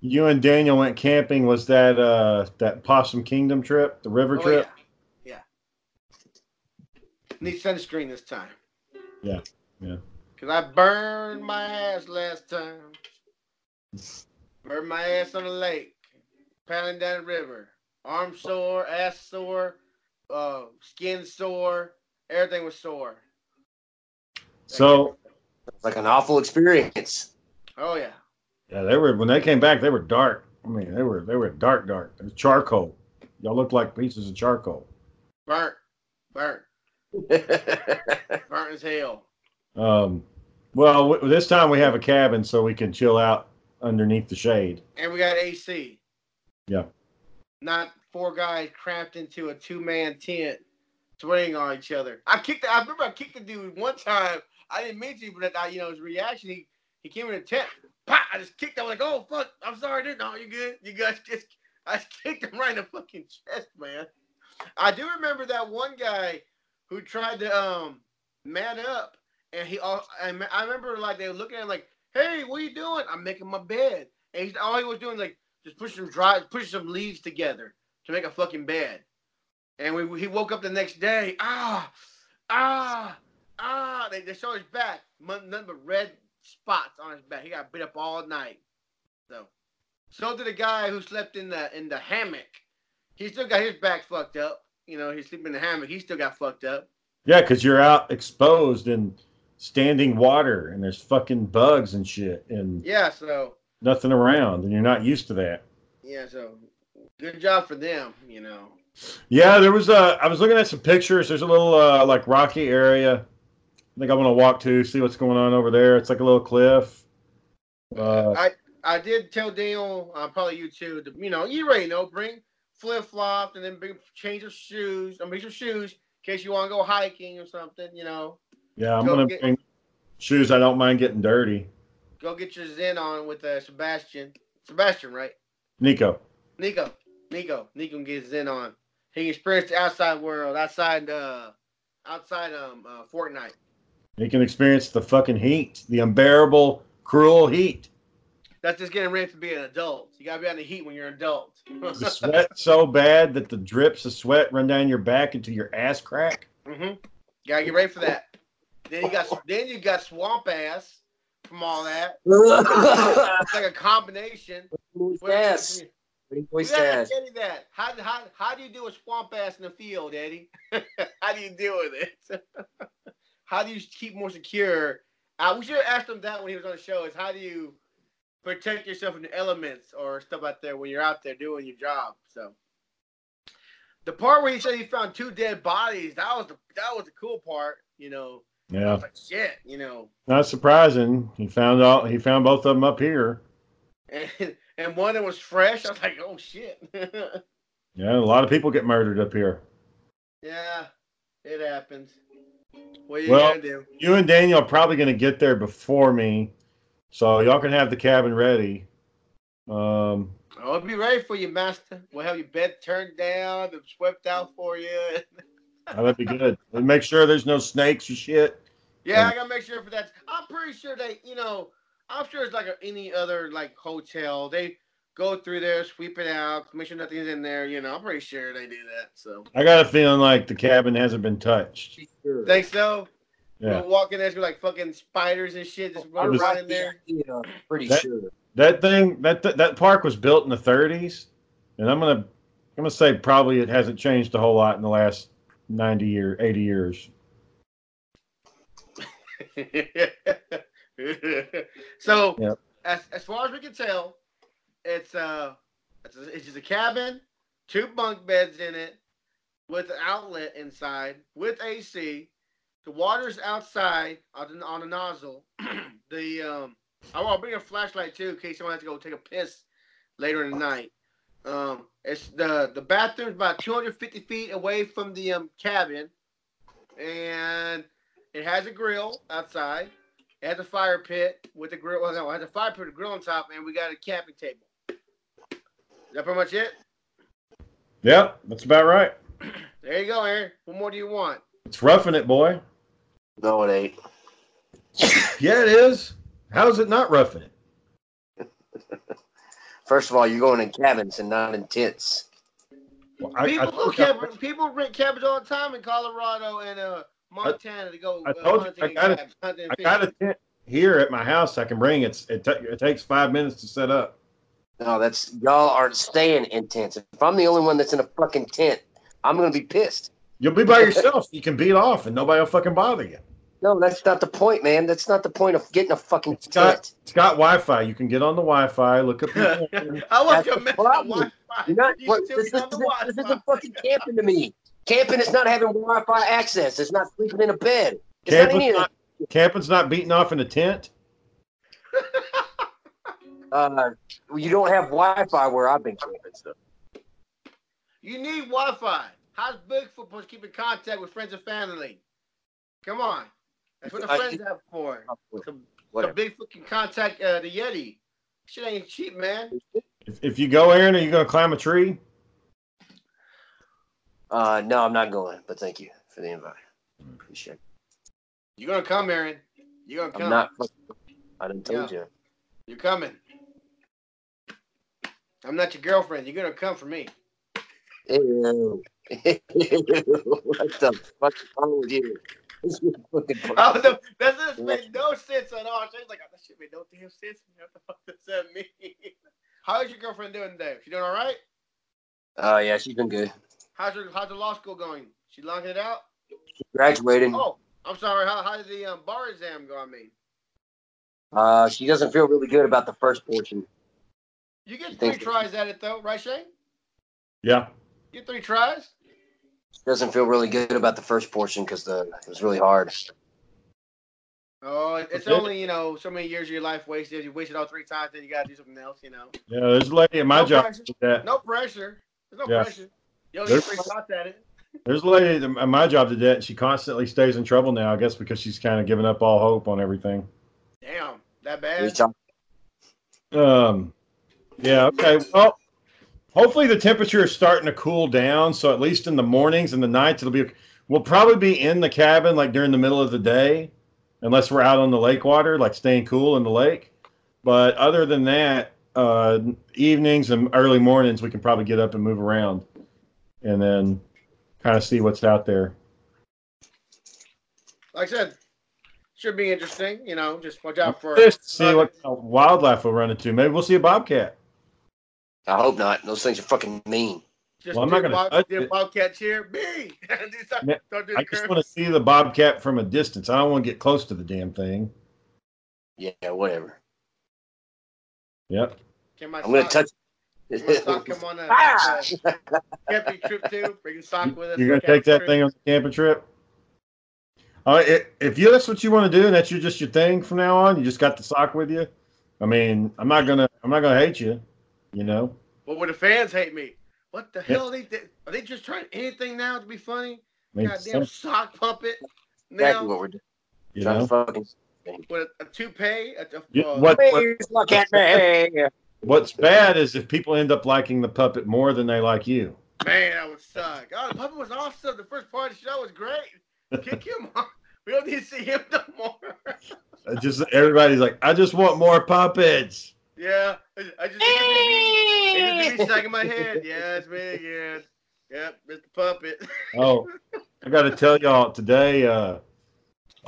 you and Daniel went camping was that uh that Possum Kingdom trip, the river Oh, trip. yeah. Yeah. Need sunscreen this time. Yeah, yeah. Cause I burned my ass last time. Burned my ass on the lake, paddling down the river. Arm sore, ass sore, uh, skin sore. Everything was sore. So It's like an awful experience. Oh yeah. yeah, they were when they came back, they were dark. I mean, they were they were dark, dark. It was charcoal. Y'all looked like pieces of charcoal. Burnt. Burnt. Burnt as hell. Um, well, w- this time we have a cabin so we can chill out underneath the shade. And we got AC. Yeah. Not four guys cramped into a two man tent swinging on each other. I kicked the, I remember I kicked the dude one time. I didn't mean to, but I, you know, his reaction, he, he came in the tent. Pop! I just kicked him like, oh fuck, I'm sorry, dude. No, you good. You guys just I just kicked him right in the fucking chest, man. I do remember that one guy who tried to um man up and he all I, I remember like they were looking at him like, "Hey, what are you doing?" I'm making my bed, and he's all he was doing like just pushing some dry, pushing some leaves together to make a fucking bed. And we he woke up the next day, ah, ah, ah. They, they showed his back, nothing but red spots on his back. He got beat up all night. So, so did the guy who slept in the in the hammock. He still got his back fucked up. You know, he's sleeping in the hammock. He still got fucked up. Yeah, because you're out exposed in standing water and there's fucking bugs and shit and Yeah. So nothing around and you're not used to that. yeah. So good job for them. You know. Yeah, there was a. I was looking at some pictures. There's a little uh, like rocky area. I think I want to walk to see what's going on over there. It's like a little cliff. Uh, I I did tell Daniel, uh, probably you too. To, you know, you already know. Bring flip flops and then bring change of shoes. I mean, your shoes in case you want to go hiking or something. You know, yeah, I'm go gonna get- bring shoes. I don't mind getting dirty. go get your zen on with uh, Sebastian. Sebastian, right? Nico. Nico, Nico, Nico can get zen on. He can experience the outside world, outside uh, outside um uh, Fortnite. He can experience the fucking heat, the unbearable, cruel heat. That's just getting ready to be an adult. You gotta be on the heat when you're an adult. The sweat so bad that the drips of sweat run down your back into your ass crack. Mm-hmm. You Gotta get ready for that. Then you got then you got swamp ass from all that. It's like a combination. Moist What- ass. We Moist gotta ass. Eddie that. How, how, how do you do a swamp ass in the field, Eddie? how do you deal with it? How do you keep more secure? Uh, we should have asked him that when he was on the show. Is how do you protect yourself from the elements or stuff out there when you're out there doing your job? So the part where he said he found two dead bodies, that was the that was the cool part. You know, I Yeah, was like shit. You know, not surprising. He found out. He found both of them up here. and and one that was fresh. I was like, oh shit. Yeah, a lot of people get murdered up here. Yeah, it happens. What are you Well- gonna do? You and Daniel are probably going to get there before me, so y'all can have the cabin ready. Um, I'll be ready for you, master. We'll have your bed turned down and swept out for you. that'd be good. And make sure there's no snakes or shit. yeah, I gotta make sure for that. I'm pretty sure they, you know, I'm sure it's like a, any other like hotel. They go through there, sweep it out, make sure nothing's in there. You know, I'm pretty sure they do that. So I got a feeling like the cabin hasn't been touched. think so. Yeah, We'll walk in there, it's like fucking spiders and shit, just running run was- right in there. Yeah, pretty That- sure. that thing that that park was built in the 30s, and I'm gonna I'm gonna say probably it hasn't changed a whole lot in the last 90 year 80 years. so Yep. as, as far as we can tell, it's uh it's, a, it's just a cabin, two bunk beds in it, with an outlet inside, with AC. The water's outside on the, on the nozzle. the um I will bring a flashlight too in case someone has to go take a piss later in the night. Um, it's the the bathroom's about 250 feet away from the um cabin, and it has a grill outside. It has a fire pit with a grill. Well, no, it has a fire pit a grill on top, and we got a camping table. Is that pretty much it? Yep, that's about right. There you go, Aaron. What more do you want? It's roughing it, boy. No, it ain't. Yeah, it is. How is it not roughing it? First of all, you're going in cabins and not in tents. Well, I, people I, go cabin, people rent cabins all the time in Colorado and uh, Montana to go. I uh, told you, hunting I and got it. cabin- hunting and I got a tent here at my house. I can bring it. It, ta- it takes five minutes to set up. No, that's y'all aren't staying in tents. If I'm the only one that's in a fucking tent, I'm gonna be pissed. You'll be by yourself. You can beat off, and nobody will fucking bother you. No, that's not the point, man. That's not the point of getting a fucking It's got tent. it's got Wi-Fi. You can get on the Wi-Fi. Look up. Your I want That's to the mess the problem. Wi-Fi. You're not, You what, still this, be on is, the this isn't fucking camping to me. Camping is not having Wi-Fi access. It's not sleeping in a bed. It's not any Camping's of that. not, camping's not beating off in a tent. Uh, you don't have Wi-Fi where I've been camping. So You need Wi-Fi. How's Bigfoot supposed to keep in contact with friends and family? Come on. That's what the I- friends have for. So, so whatever. Bigfoot can contact uh, the Yeti. Shit ain't cheap, man. If, if you go, Aaron, are you going to climb a tree? Uh, no, I'm not going. But thank you for the invite. Appreciate it. You're gonna come, Aaron. You're gonna come. I'm not. I done told you. You're coming. I'm not your girlfriend. You're gonna come for me. Ew. what the fuck is wrong with you? This is fucking Oh, no, that just made no sense at all. She's like, that shit made no damn sense. What the fuck does that mean? How's your girlfriend doing today? She doing all right? Oh yeah, she's been good. How's her How's the law school going? She locking it out? Graduated. Oh, I'm sorry. How How did the um, bar exam go? I mean, Uh, she doesn't feel really good about the first portion. You get Thank three tries at it though, right, Shane? Yeah. You get three tries. Doesn't feel really good about the first portion because the it was really hard. Oh, it's Okay. only you know so many years of your life wasted. You wasted all three times, then you gotta do something else. You know, Yeah, there's a lady at my No job pressure. that no pressure. There's no Yeah. pressure. You only get There's- three shots at it. There's a lady at my job that did that, and she constantly stays in trouble now, I guess, because she's kind of given up all hope on everything. Damn, that bad. Um, yeah, okay. Well, hopefully the temperature is starting to cool down. So at least in the mornings and the nights, it'll be. We'll probably be in the cabin like during the middle of the day, unless we're out on the lake water, like staying cool in the lake. But other than that, uh, evenings and early mornings, we can probably get up and move around, and then kind of see what's out there. Like I said, should be interesting. You know, just watch out for. Just see what kind of wildlife we'll run into. Maybe we'll see a bobcat. I hope not. Those things are fucking mean. Just Well, I'm do not gonna Bob, touch do. Bobcat cheer. Me. do some, Man, don't do I the just want to see the bobcat from a distance. I don't want to get close to the damn thing. Yeah, whatever. Yep. Can my I'm gonna touch. can my sock come on a Ah! uh, camping trip too? Bring a sock with us. You're gonna take that camping thing on the camping trip. All right, i- if you that's what you want to do, and that's your, just your thing from now on, you just got the sock with you. I mean, I'm not gonna, I'm not gonna hate you. You know, What would the fans hate me? What the Yeah. hell? Are they, are they just trying anything now to be funny? I mean, Goddamn some- sock puppet. Exactly Now what we're doing. you Trying to know, fucking. with a, a toupee. A, a, You- uh, what, what look at me. what's bad is if people end up liking the puppet more than they like you. Man, that would suck. Oh, the puppet was awesome. The first part of the show was great. Kick him off. We don't need to see him no more. Just everybody's like, I just want more puppets. Yeah, I I just it just made me stuck in my head. Yeah, it's me again. Yep, Mr. Puppet. Oh, I got to tell y'all today. Uh,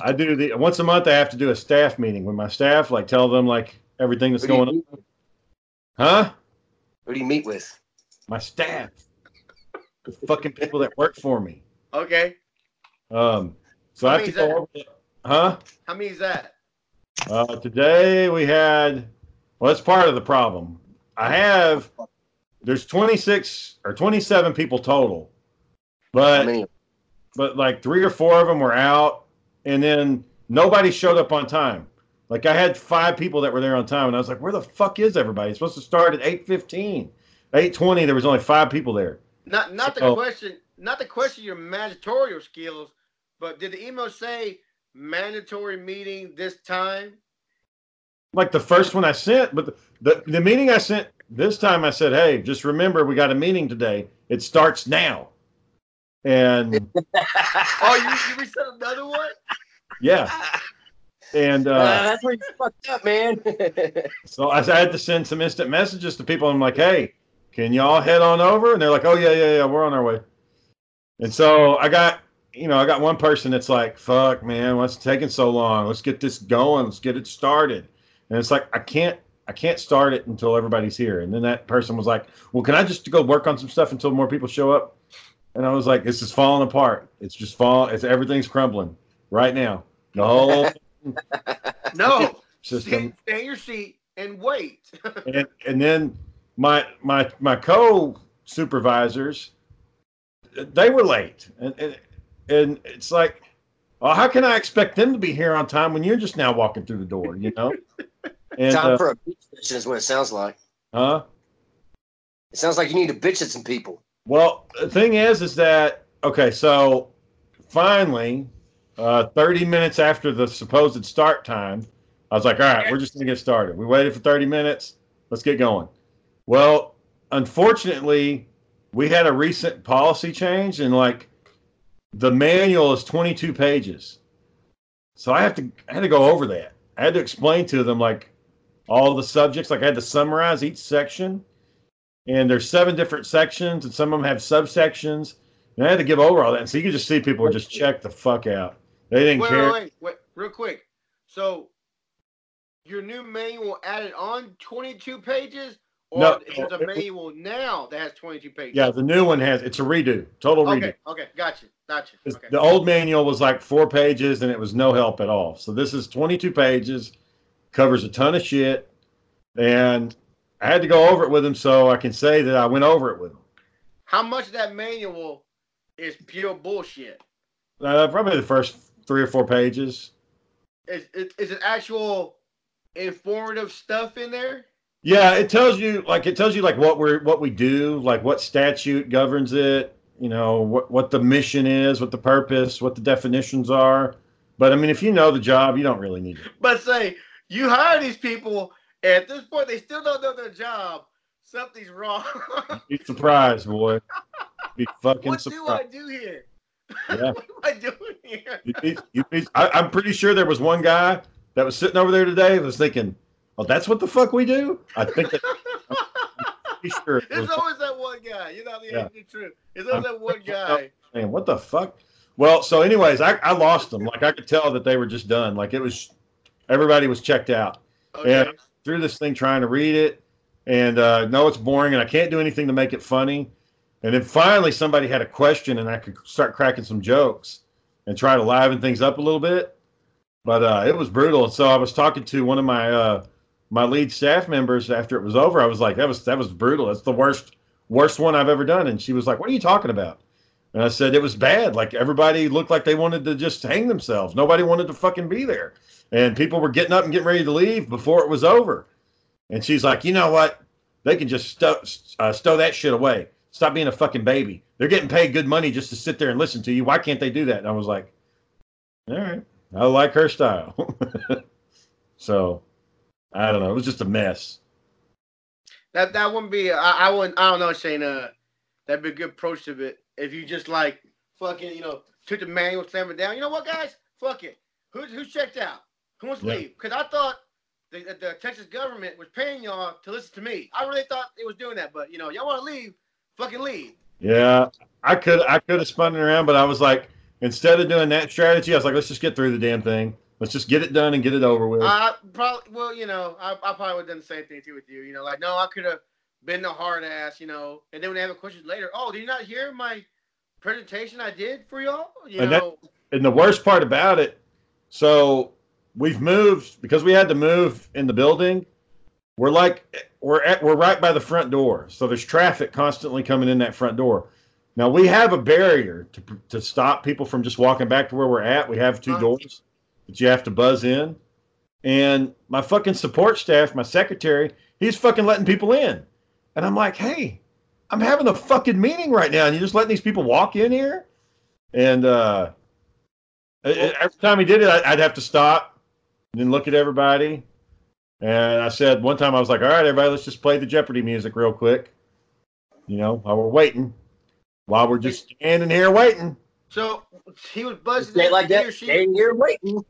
I do the once a month. I have to do a staff meeting with my staff, like tell them like everything that's Who do you going on. meet- Huh? Who do you meet with? My staff, the fucking people that work for me. Okay, Um, so How I have to many's go. Over, huh? how many is that? Uh, today we had. Well, that's part of the problem. I have. There's 26 or 27 people total, but but like three or four of them were out, and then nobody showed up on time. Like I had five people that were there on time, and I was like, "Where the fuck is everybody?" It's supposed to start at eight fifteen. Eight twenty, there was only five people there. Not not the question. Not the question your mandatorial skills, but did the email say mandatory meeting this time? Like the first one I sent, but the, the the meeting I sent this time, I said, "Hey, just remember, we got a meeting today. It starts now." And Oh, you, you reset another one? yeah, and Uh, uh, that's where you fucked up, man. So I, I had to send some instant messages to people. I'm like, hey, can y'all head on over? And they're like, oh yeah, yeah, yeah, we're on our way. And so I got, you know, I got one person that's like, fuck, man, what's taking so long? Let's get this going. Let's get it started. And it's like, I can't, I can't start it until everybody's here. And then that person was like, well, can I just go work on some stuff until more people show up? And I was like, this is falling apart. It's just falling. It's everything's crumbling right now. The whole No. system. Stay, stay in your seat and wait. and and then my my my co supervisors they were late, and and, and it's like, well, how can I expect them to be here on time when you're just now walking through the door? You know, and Time uh, for a bitch session is what it sounds like. huh? It sounds like you need to bitch at some people. Well, the thing is, is that okay? So finally, uh, 30 minutes after the supposed start time, I was like, all right, we're just gonna get started. We waited for 30 minutes. Let's get going. Well, unfortunately, we had a recent policy change, and like the manual is 22 pages. So I have to I had to go over that. I had to explain to them like all the subjects. Like I had to summarize each section and there's seven different sections, and some of them have subsections. And I had to give over all that, and so you could just see people just check the fuck out. They didn't Wait, care. wait, wait, wait, real quick. So, your new manual added on 22 pages, or No, there's a manual now that has 22 pages? Yeah, the new one has it's a redo, total redo. Okay, okay, gotcha, gotcha. Okay. The old manual was like four pages, and it was no help at all. So this is 22 pages, covers a ton of shit, and I had to go over it with him so I can say that I went over it with him. How much of that manual is pure bullshit? Uh, probably the first three or four pages. Is, is, is it actual informative stuff in there? Yeah, it tells you like it tells you like what we're what we do, like what statute governs it, you know, what what the mission is, what the purpose, what the definitions are. But I mean, if you know the job, you don't really need it. But say you hire these people, and at this point they still don't know their job. Something's wrong. Be surprised, boy. Be fucking surprised. what do I do here? Yeah. what am I doing here? You'd be- you'd be- I, I'm pretty sure there was one guy that was sitting over there today was thinking, "Oh, that's what the fuck we do." I think that sure There's was always that one guy. You know the, Yeah. the truth. There's always that one guy. Man, what the fuck? Well, so anyways, I, I lost them. Like I could tell that they were just done. Like it was, everybody was checked out. Okay. Yeah. Through this thing trying to read it, and uh, no, it's boring, and I can't do anything to make it funny. And then finally, somebody had a question, and I could start cracking some jokes and try to liven things up a little bit. But uh, it was brutal. And so I was talking to one of my uh, my lead staff members after it was over. I was like, "That was that was brutal. That's the worst worst one I've ever done." And she was like, "What are you talking about?" And I said, "It was bad. Like everybody looked like they wanted to just hang themselves. Nobody wanted to fucking be there, and people were getting up and getting ready to leave before it was over." And she's like, "You know what? They can just stow, uh, stow that shit away. Stop being a fucking baby. They're getting paid good money just to sit there and listen to you. Why can't they do that?" And I was like, "All right, I like her style." so I don't know. It was just a mess. That that wouldn't be. I, I wouldn't. I don't know, Shayna. That'd be a good approach to it. If you just like fucking, you know, took the manual, slammed it down. You know what, guys? Fuck it. Who's who's checked out? Who wants to Yeah. leave? Because I thought the, the, the Texas government was paying y'all to listen to me. I really thought it was doing that. But you know, y'all want to leave? Fucking leave. Yeah, I could I could have spun it around, but I was like, instead of doing that strategy, I was like, let's just get through the damn thing. Let's just get it done and get it over with. I probably, well, you know, I, I probably would have done the same thing too with you. You know, like, no, I could have been the hard ass, you know, and then when they have a question later, oh, did you not hear my presentation I did for y'all? You And that- know, and the worst part about it, so we've moved because we had to move in the building. We're like we're at we're right by the front door, so there's traffic constantly coming in that front door. Now we have a barrier to to stop people from just walking back to where we're at. We have two doors that you have to buzz in, and my fucking support staff, my secretary, he's fucking letting people in, and I'm like, hey, I'm having a fucking meeting right now, and you're just letting these people walk in here, and uh, every time he did it, I- I'd have to stop and then look at everybody. And I said one time I was like, "All right, everybody, let's just play the Jeopardy music real quick." You know, while we're waiting, while we're just standing here waiting. so he was buzzing Stay in, like he or that. she, Staying here waiting.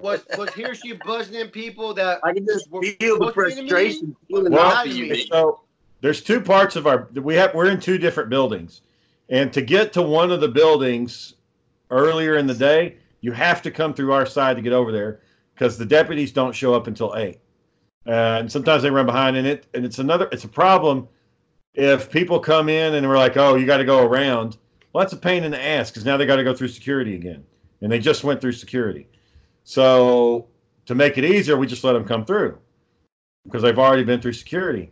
was was he or she buzzing in people that I can just We're feel the supposed to be in a frustration. Well, the how opposite. do you mean? So there's two parts of our we have we're in two different buildings, and to get to one of the buildings earlier in the day, you have to come through our side to get over there because the deputies don't show up until eight, and sometimes they run behind. And it and it's another it's a problem if people come in and we're like, oh, you got to go around. Well, that's a pain in the ass because now they got to go through security again, and they just went through security. So to make it easier, we just let them come through because they've already been through security.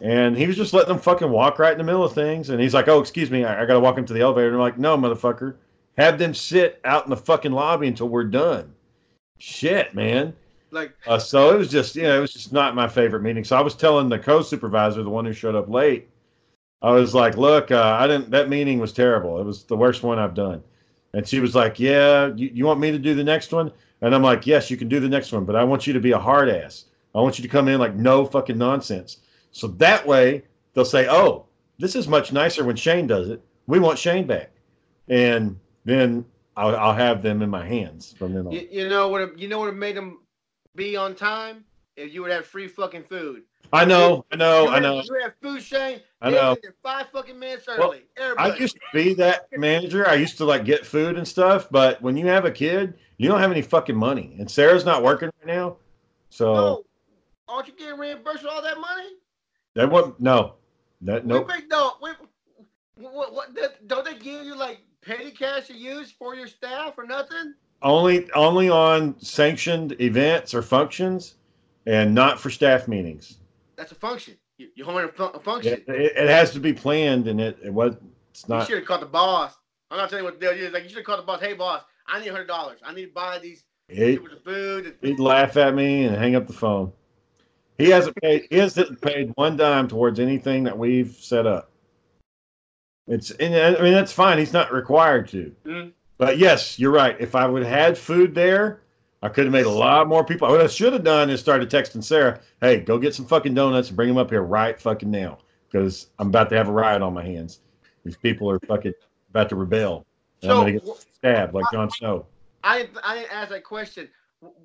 And he was just letting them fucking walk right in the middle of things. And he's like, "Oh, excuse me, I, I got to walk him to the elevator." And I'm like, "No, motherfucker, have them sit out in the fucking lobby until we're done." Shit, man. Like, Uh, so it was just, you know, it was just not my favorite meeting. So I was telling the co-supervisor, the one who showed up late, I was like, "Look, uh, I didn't. That meeting was terrible. It was the worst one I've done." And she was like, "Yeah, you, you want me to do the next one?" And I'm like, "Yes, you can do the next one, but I want you to be a hard ass. I want you to come in like no fucking nonsense. So that way they'll say, "Oh, this is much nicer when Shane does it. We want Shane back." And then I'll, I'll have them in my hands from then on. you, you know what? You know what made them be on time? If you would have free fucking food. I know, I know, I know. You have food, Shane. I know. Five fucking minutes early. Well. I used to be that manager. I used to like get food and stuff, but when you have a kid, you don't have any fucking money. And Sarah's not working right now, so No. Aren't you getting reimbursed for all that money? That wasn't no, that nope. Wait, wait, no. Wait, what, what, that- don't they give you like petty cash to use for your staff or nothing? Only only on sanctioned events or functions, and not for staff meetings. That's a function. You, you're holding a, fun- a function. it, it has to be planned, and it, it was it's you not. should have called the boss. I'm not telling you what the deal is. Like you should have called the boss. Hey, boss, I need hundred dollars. I need to buy these He, the food. he'd laugh at me and hang up the phone. He hasn't paid. He hasn't paid one dime towards anything that we've set up. It's and I mean that's fine. He's not required to. Mhm. But yes, you're right. If I would have had food there, I could have made a lot more people. What I should have done is started texting Sarah, "Hey, go get some fucking donuts and bring them up here right fucking now, because I'm about to have a riot on my hands. These people are fucking about to rebel. And I'm So gonna get stabbed like Jon Snow." I I didn't ask that question.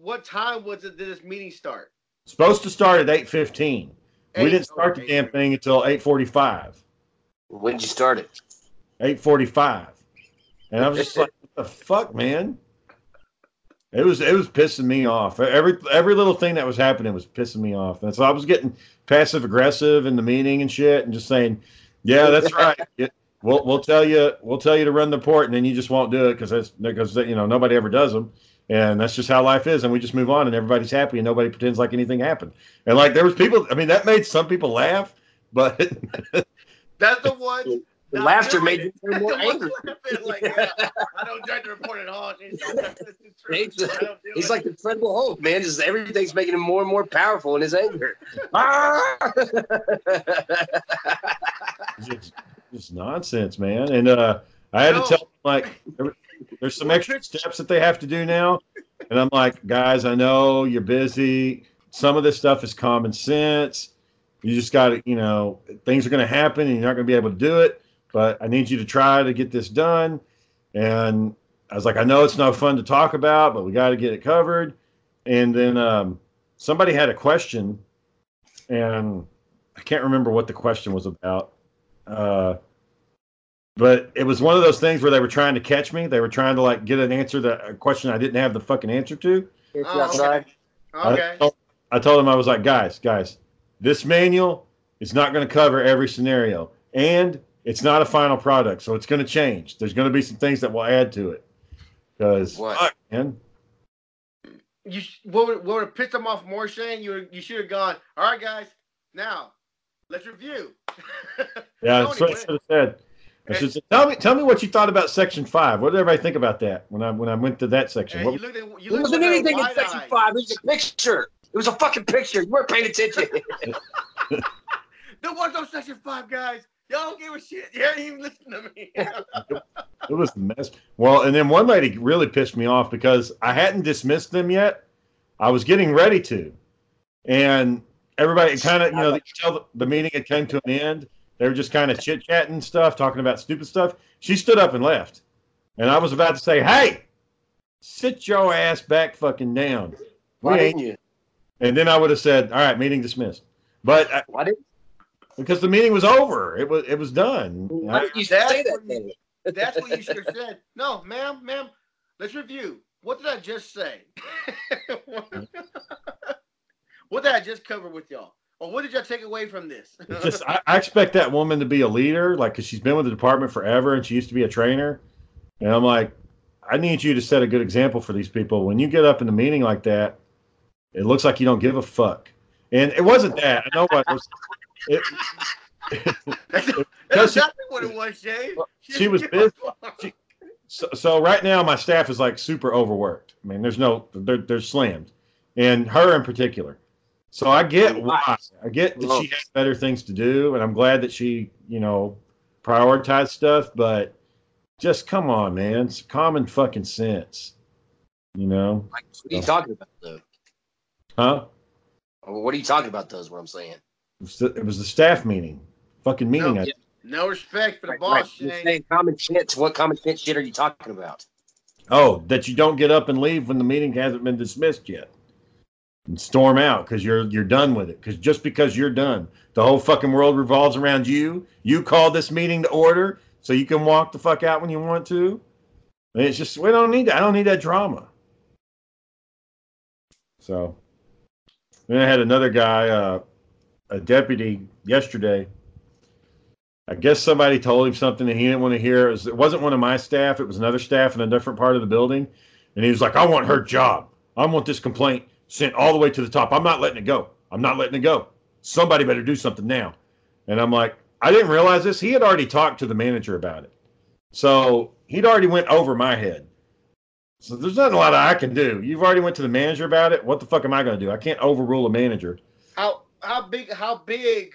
What time was it? Did this meeting start? Supposed to start at eight fifteen. We didn't start the okay. damn thing until eight forty-five. When did you start it? Eight forty-five, and I was just like, "What the fuck, man?" It was it was pissing me off. Every every little thing that was happening was pissing me off, and so I was getting passive aggressive in the meeting and shit, and just saying, "Yeah, that's right. Yeah, we'll we'll tell you we'll tell you to run the port, and then you just won't do it because that's because you know nobody ever does them." And that's just how life is, and we just move on, and everybody's happy, and nobody pretends like anything happened. And like there was people, I mean, that made some people laugh, but That's the one. The laughter made me more angry. like, yeah, I don't judge the report at all. He's, I don't he's it. like the Incredible Hulk, man. Just everything's making him more and more powerful in his anger. Ah! It's just, just nonsense, man. And uh, I had No. to tell like there- there's some extra steps that they have to do now, and I'm like, guys, I know you're busy. Some of this stuff is common sense. You just got to, you know, things are going to happen, and you're not going to be able to do it. But I need you to try to get this done. And I was like, I know it's not fun to talk about, but we got to get it covered. And then um, somebody had a question, and I can't remember what the question was about. Uh, but it was one of those things where they were trying to catch me. They were trying to like get an answer to a question I didn't have the fucking answer to. Oh, outside. Okay. I, told, I told them I was like, guys, guys, this manual is not going to cover every scenario, and it's not a final product, so it's going to change. There's going to be some things that will add to it. Because What? fuck, man, You sh- what would, what would have pissed them off more, Shane? You you should have gone. All right, guys. Now let's review. yeah, that's what I should have said. I should say, tell me, tell me what you thought about Section Five. What did everybody think about that when I when I went to that section? And What you looked at you It looked wasn't anything in section eyed. five. It was a picture. It was a fucking picture. You weren't paying attention. There was no section five, guys. Y'all don't give a shit. You ain't even listen to me. It was a mess. Well, and then one lady really pissed me off because I hadn't dismissed them yet. I was getting ready to, and everybody kind of, you know, you tell the, the meeting had came to an end. They were just kind of chit chatting stuff, talking about stupid stuff. She stood up and left, and I was about to say, "Hey, sit your ass back, fucking down." Why We didn't you? And then I would have said, "All right, meeting dismissed," but I, Why didn't, because the meeting was over, it was it was done. why didn't you That's say that? what you- That's what you should have said. No, ma'am, ma'am. Let's review. What did I just say? what did I just cover with y'all? Or what did y'all take away from this? Just I, I expect that woman to be a leader, like because she's been with the department forever and she used to be a trainer. And I'm like, I need you to set a good example for these people. When you get up in a meeting like that, it looks like you don't give a fuck. And it wasn't that. I know what it was. it, That's she- exactly what it was, Shane. she was busy. She- so, so right now my staff is like super overworked. I mean, there's no they're they're slammed, and her in particular. So I get why. I get that she has better things to do, and I'm glad that she you know prioritized stuff. But just come on, man, it's common fucking sense. You know, Like, what are you talking about, though? huh? What are you talking about, though, is what I'm saying. It was the, it was the staff meeting, fucking meeting. No, I, yeah. No respect for the Right, boss, right. You're saying common sense. What common sense shit are you talking about? Oh, that you don't get up and leave when the meeting hasn't been dismissed yet. And storm out because you're you're done with it. Because just because you're done, the whole fucking world revolves around you. You called this meeting to order so you can walk the fuck out when you want to. And it's just we don't need that. I don't need that drama. So then I had another guy, uh, a deputy yesterday. I guess somebody told him something that he didn't want to hear. It, was, it wasn't one of my staff. It was another staff in a different part of the building. And he was like, I want her job. I want this complaint sent all the way to the top. I'm not letting it go. I'm not letting it go. Somebody better do something now. And I'm like, I didn't realize this. He had already talked to the manager about it. So he'd already went over my head. So there's not a lot I can do. You've already went to the manager about it. What the fuck am I going to do? I can't overrule a manager. How how big how big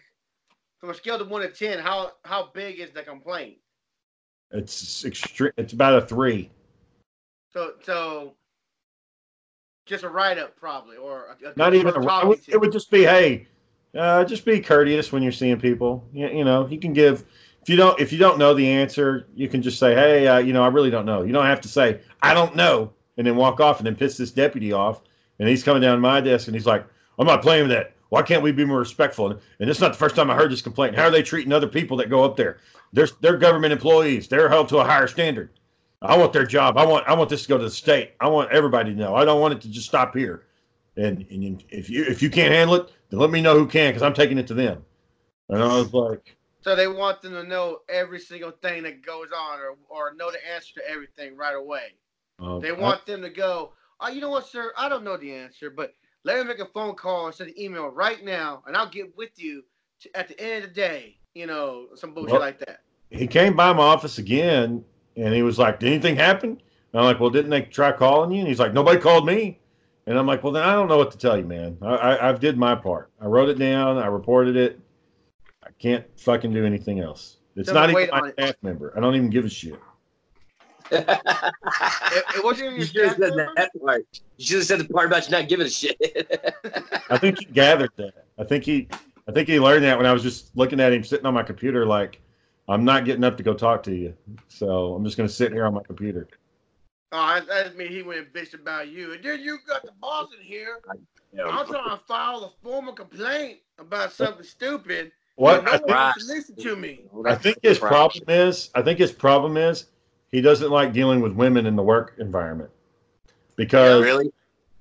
from a scale of one to ten, how how big is the complaint? It's extreme. It's about a three. So so just a write up probably or a, a Not even a. It would, it would just be, hey, uh, just be courteous when you're seeing people. You, you know, you can give. If you don't, if you don't know the answer, you can just say, hey, uh, you know, I really don't know. You don't have to say, I don't know, and then walk off and then piss this deputy off. And he's coming down my desk and he's like, I'm not playing with that. Why can't we be more respectful? And, and it's not the first time I heard this complaint. How are they treating other people that go up there? They're they're government employees. They're held to a higher standard. I want their job. I want I want this to go to the state. I want everybody to know. I don't want it to just stop here. And, and if you if you can't handle it, then let me know who can because I'm taking it to them. And I was like, So they want them to know every single thing that goes on or, or know the answer to everything right away. um, They want them to go, oh, you know what, sir? I don't know the answer, but let me make a phone call and send an email right now, and I'll get with you to, at the end of the day. You know, some bullshit Well- like that. he came by my office again and he was like, Did anything happen? And I'm like, Well, didn't they try calling you? And he's like, Nobody called me. And I'm like, Well, then I don't know what to tell you, man. I, I, I've did my part. I wrote it down. I reported it. I can't fucking do anything else. It's So not even on my it. staff member. I don't even give a shit. It, it wasn't even You your should have staff said member? that part. You should have said the part about you not giving a shit. I think he gathered that. I think he I think he learned that when I was just looking at him sitting on my computer like I'm not getting up to go talk to you. So I'm just gonna sit here on my computer. Oh, I, that mean he went and bitched about you. And then you got the boss in here. I'm trying to file a formal complaint about something stupid. What No I one think, wants to listen to me. I think his problem is I think his problem is he doesn't like dealing with women in the work environment. Because really?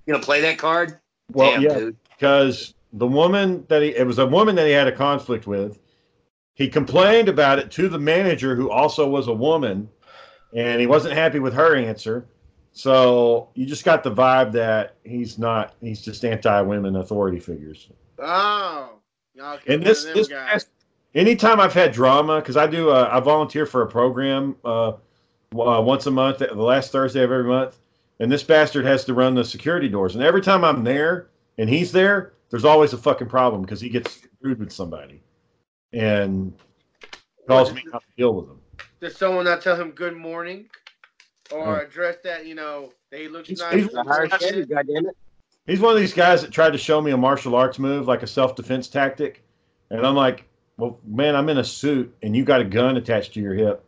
You gonna play that card? well Damn, yeah, dude. because the woman that he it was a woman that he had a conflict with. He complained about it to the manager who also was a woman and he wasn't happy with her answer. So you just got the vibe that he's not he's just anti-women authority figures. Oh. And this this past, anytime I've had drama because I do uh, I volunteer for a program uh, uh, once a month, the last Thursday of every month, and this bastard has to run the security doors. And every time I'm there and he's there, there's always a fucking problem because he gets rude with somebody and tells me how to deal with them. Does someone not tell him good morning? Or Oh. address that, you know, that he looks He's- nice. he's- The higher standard, goddammit. He's one of these guys that tried to show me a martial arts move, like a self defense tactic, and I'm like, well, man, I'm in a suit and you got a gun attached to your hip.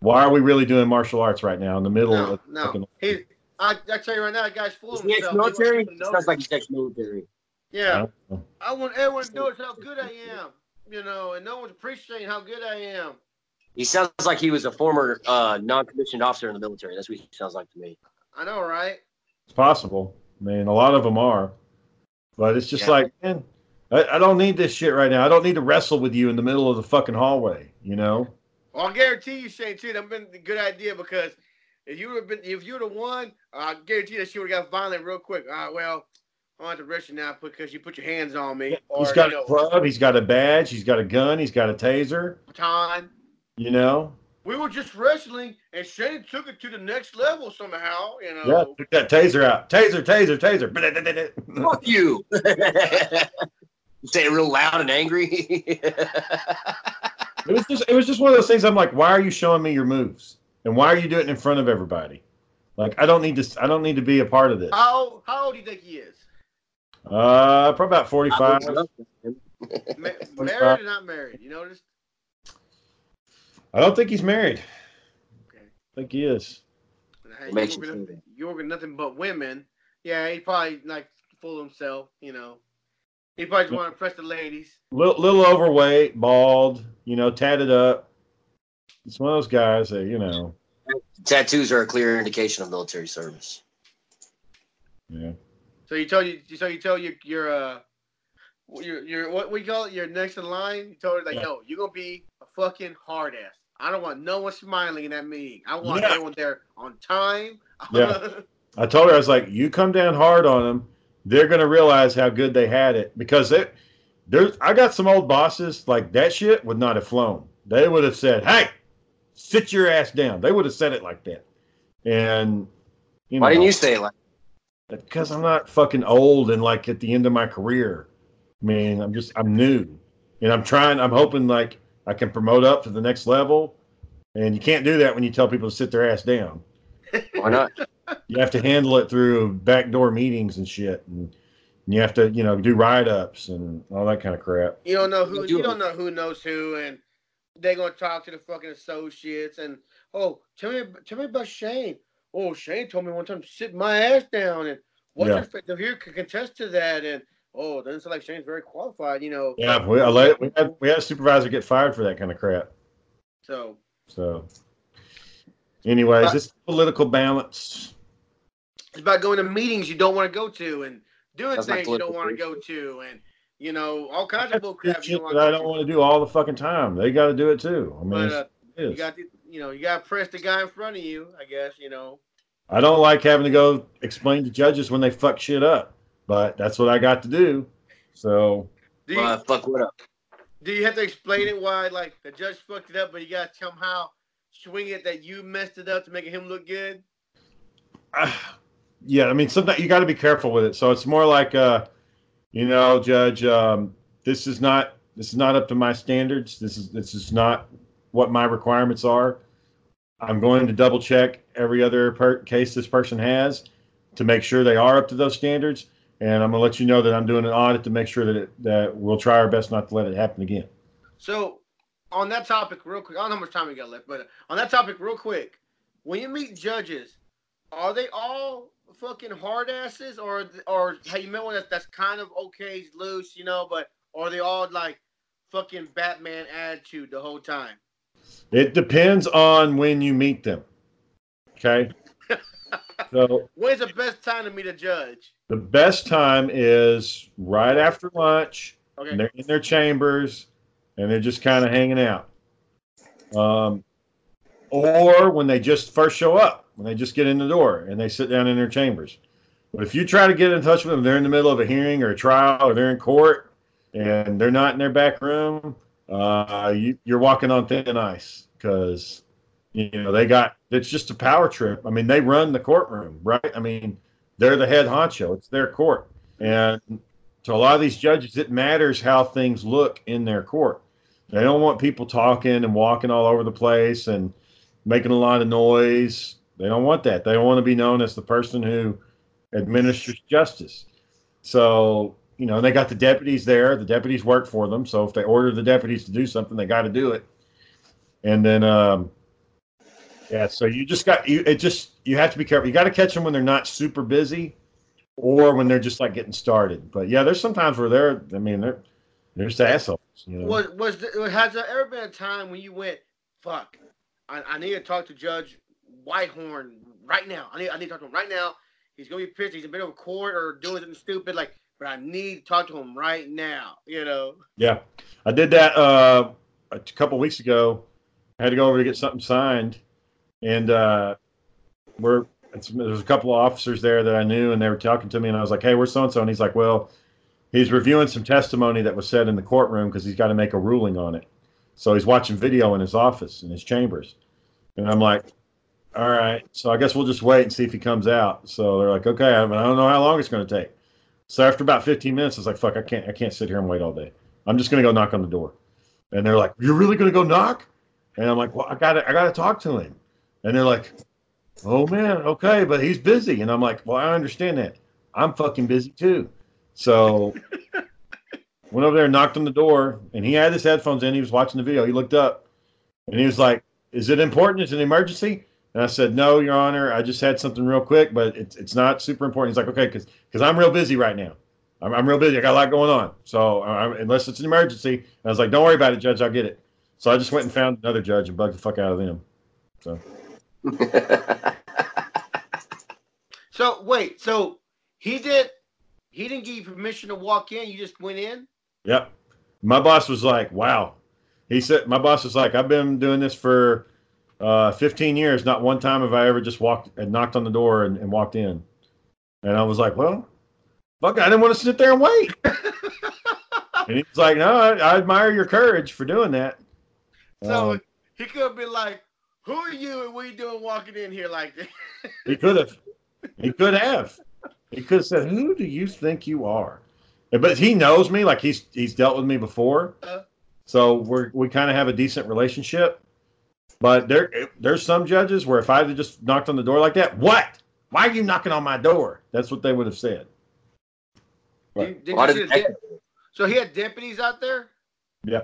Why are we really doing martial arts right now in the middle No, of no. fucking- He, I, I tell you right now, that guy's full Is of he himself. He wants ex-military? people Sounds like he's ex-military. Yeah, don't. I want everyone to know how good I am, you know, and no one's appreciating how good I am. He sounds like he was a former uh, non-commissioned officer in the military. That's what he sounds like to me. I know, right? It's possible. I mean, a lot of them are, but it's just Yeah. like, man, I, I don't need this shit right now. I don't need to wrestle with you in the middle of the fucking hallway. You know? Well, I guarantee you, Shane, too, that'd been a good idea because if you would have been, if you would have won, I guarantee that she would have got violent real quick. Uh, well, I have to arrest you now because you put your hands on me. Or, He's got you a know, club. He's got a badge. He's got a gun. He's got a taser. time. You know. We were just wrestling, and Shane took it to the next level somehow. You know. Yeah. Took that taser out. Taser. Taser. Taser. Fuck you. you say it real loud and angry. It was just. It was just one of those things. I'm like, why are you showing me your moves? And why are you doing it in front of everybody? Like, I don't need to. I don't need to be a part of this. How how old do you think he is? Uh, probably about 45. Ma- married or not married? You notice? I don't think he's married. Okay. I think he is. Hey, Makes you you work with- think. you work with nothing but women. Yeah, he probably like full of himself. You know, he probably just want to impress the ladies. Little, little overweight, bald. You know, tatted up. It's one of those guys that you know. Tattoos are a clear indication of military service. Yeah. So you told you so you tell your your uh your your what we call it your next in line. You told her like, Yeah. yo, you're gonna be a fucking hard ass. I don't want no one smiling in that meeting. I want Yeah. everyone there on time. Yeah. I told her I was like, you come down hard on them, they're gonna realize how good they had it because it. There's, I got some old bosses like that shit would not have flown. They would have said, "Hey, sit your ass down." They would have said it like that, and you know, Why didn't you say it like because I'm not fucking old and like at the end of my career. I mean, I'm just I'm new, and I'm trying. I'm hoping like I can promote up to the next level, and you can't do that when you tell people to sit their ass down. why not? You have to handle it through backdoor meetings and shit, and you have to you know do write ups and all that kind of crap. You don't know who You you don't know who knows who, and they're gonna talk to the fucking associates and oh, tell me tell me about Shane. Oh, Shane told me one time to sit my ass down and what's Yeah. your fa- the here can contest to that and oh, doesn't sound like Shane's very qualified, you know. Yeah, we, let, we had we had a supervisor get fired for that kind of crap. So So, anyways, it's political balance. it's about going to meetings you don't want to go to and doing That's things you don't want to go to and you know all kinds of bull crap you don't want I to don't want to do all the fucking time. They got to do it too. I mean, But uh, it you got to, you know you got to press the guy in front of you. I guess you know. I don't like having to go explain to judges when they fuck shit up, but that's what I got to do. So Do you, Uh, fuck what up? Do you have to explain it why, like, the judge fucked it up, but you got to somehow swing it that you messed it up to make him look good? ah, yeah, I mean, sometimes you got to be careful with it. So it's more like, uh, you know, Judge, um, this is not this is not up to my standards. This is this is not what my requirements are. I'm going to double check every other per- case this person has to make sure they are up to those standards. And I'm gonna let you know that I'm doing an audit to make sure that it, that we'll try our best not to let it happen again. So, on that topic, real quick, I don't know how much time we got left, but on that topic, real quick, when you meet judges, are they all fucking hard asses, or or you met one that's, kind of okay, loose, you know, but are they all like fucking Batman attitude the whole time? It depends on when you meet them. Okay. so When's the best time to meet a judge? the best time is right after lunch. Okay. And they're in their chambers and they're just kind of hanging out. Um, or when they just first show up, when they just get in the door and they sit down in their chambers. But if you try to get in touch with them, they're in the middle of a hearing or a trial or they're in court and they're not in their back room, uh, you, you're walking on thin ice because you know they got it's just a power trip. I mean, they run the courtroom, right? I mean, they're the head honcho. It's their court, and to a lot of these judges, it matters how things look in their court. They don't want people talking and walking all over the place and making a lot of noise. They don't want that. They want to be known as the person who administers justice. So, you know, they got the deputies there. The deputies work for them. So if they order the deputies to do something, they got to do it. And then, um, yeah, so you just got you. It just you have to be careful. You got to catch them when they're not super busy, or when they're just like getting started. But yeah, there's sometimes where they're. I mean, they're they're just assholes. You know? Was was the, has there ever been a time when you went, fuck, I, I need to talk to Judge Whitehorn right now. I need I need to talk to him right now. He's gonna be pissed. He's been over court or doing something stupid. Like, but I need to talk to him right now. You know. Yeah, I did that uh, a couple weeks ago. I had to go over to get something signed, and uh, we're there's a couple of officers there that I knew, and they were talking to me, and I was like, "Hey, where's so and so?" And he's like, "Well, he's reviewing some testimony that was said in the courtroom because he's got to make a ruling on it. So he's watching video in his office in his chambers." And I'm like, "All right, so I guess we'll just wait and see if he comes out." So they're like, "Okay, I don't know how long it's going to take." So after about 15 minutes, I was like, "Fuck, I can't, I can't sit here and wait all day. I'm just going to go knock on the door." And they're like, "You're really going to go knock?" And I'm like, "Well, I got to, I got to talk to him." And they're like, "Oh man, okay, but he's busy." And I'm like, "Well, I understand that. I'm fucking busy too." So went over there and knocked on the door, and he had his headphones in. He was watching the video. He looked up, and he was like, "Is it important? Is it an emergency?" And I said, "No, Your Honor. I just had something real quick, but it's it's not super important." He's like, "Okay, because because I'm real busy right now. I'm, I'm real busy. I got a lot going on. So uh, unless it's an emergency," and I was like, "Don't worry about it, Judge. I'll get it." So I just went and found another judge and bugged the fuck out of them. So So wait, so he did he didn't give you permission to walk in, you just went in? Yep. My boss was like, "Wow." He said, "My boss was like, I've been doing this for uh, 15 years. Not one time have I ever just walked and knocked on the door and, and walked in." And I was like, "Well, fuck, I didn't want to sit there and wait." and he was like, "No, I, I admire your courage for doing that." So Um, he could have been like, Who are you and what are you doing walking in here like this? he could have. He could have. He could have said, "Who do you think you are?" But he knows me, like he's he's dealt with me before, Uh. so we're we kind of have a decent relationship. But there there's some judges where if I had just knocked on the door like that, what? Why are you knocking on my door? That's what they would have said. Did, did Why you see did his so he had deputies out there? Yeah.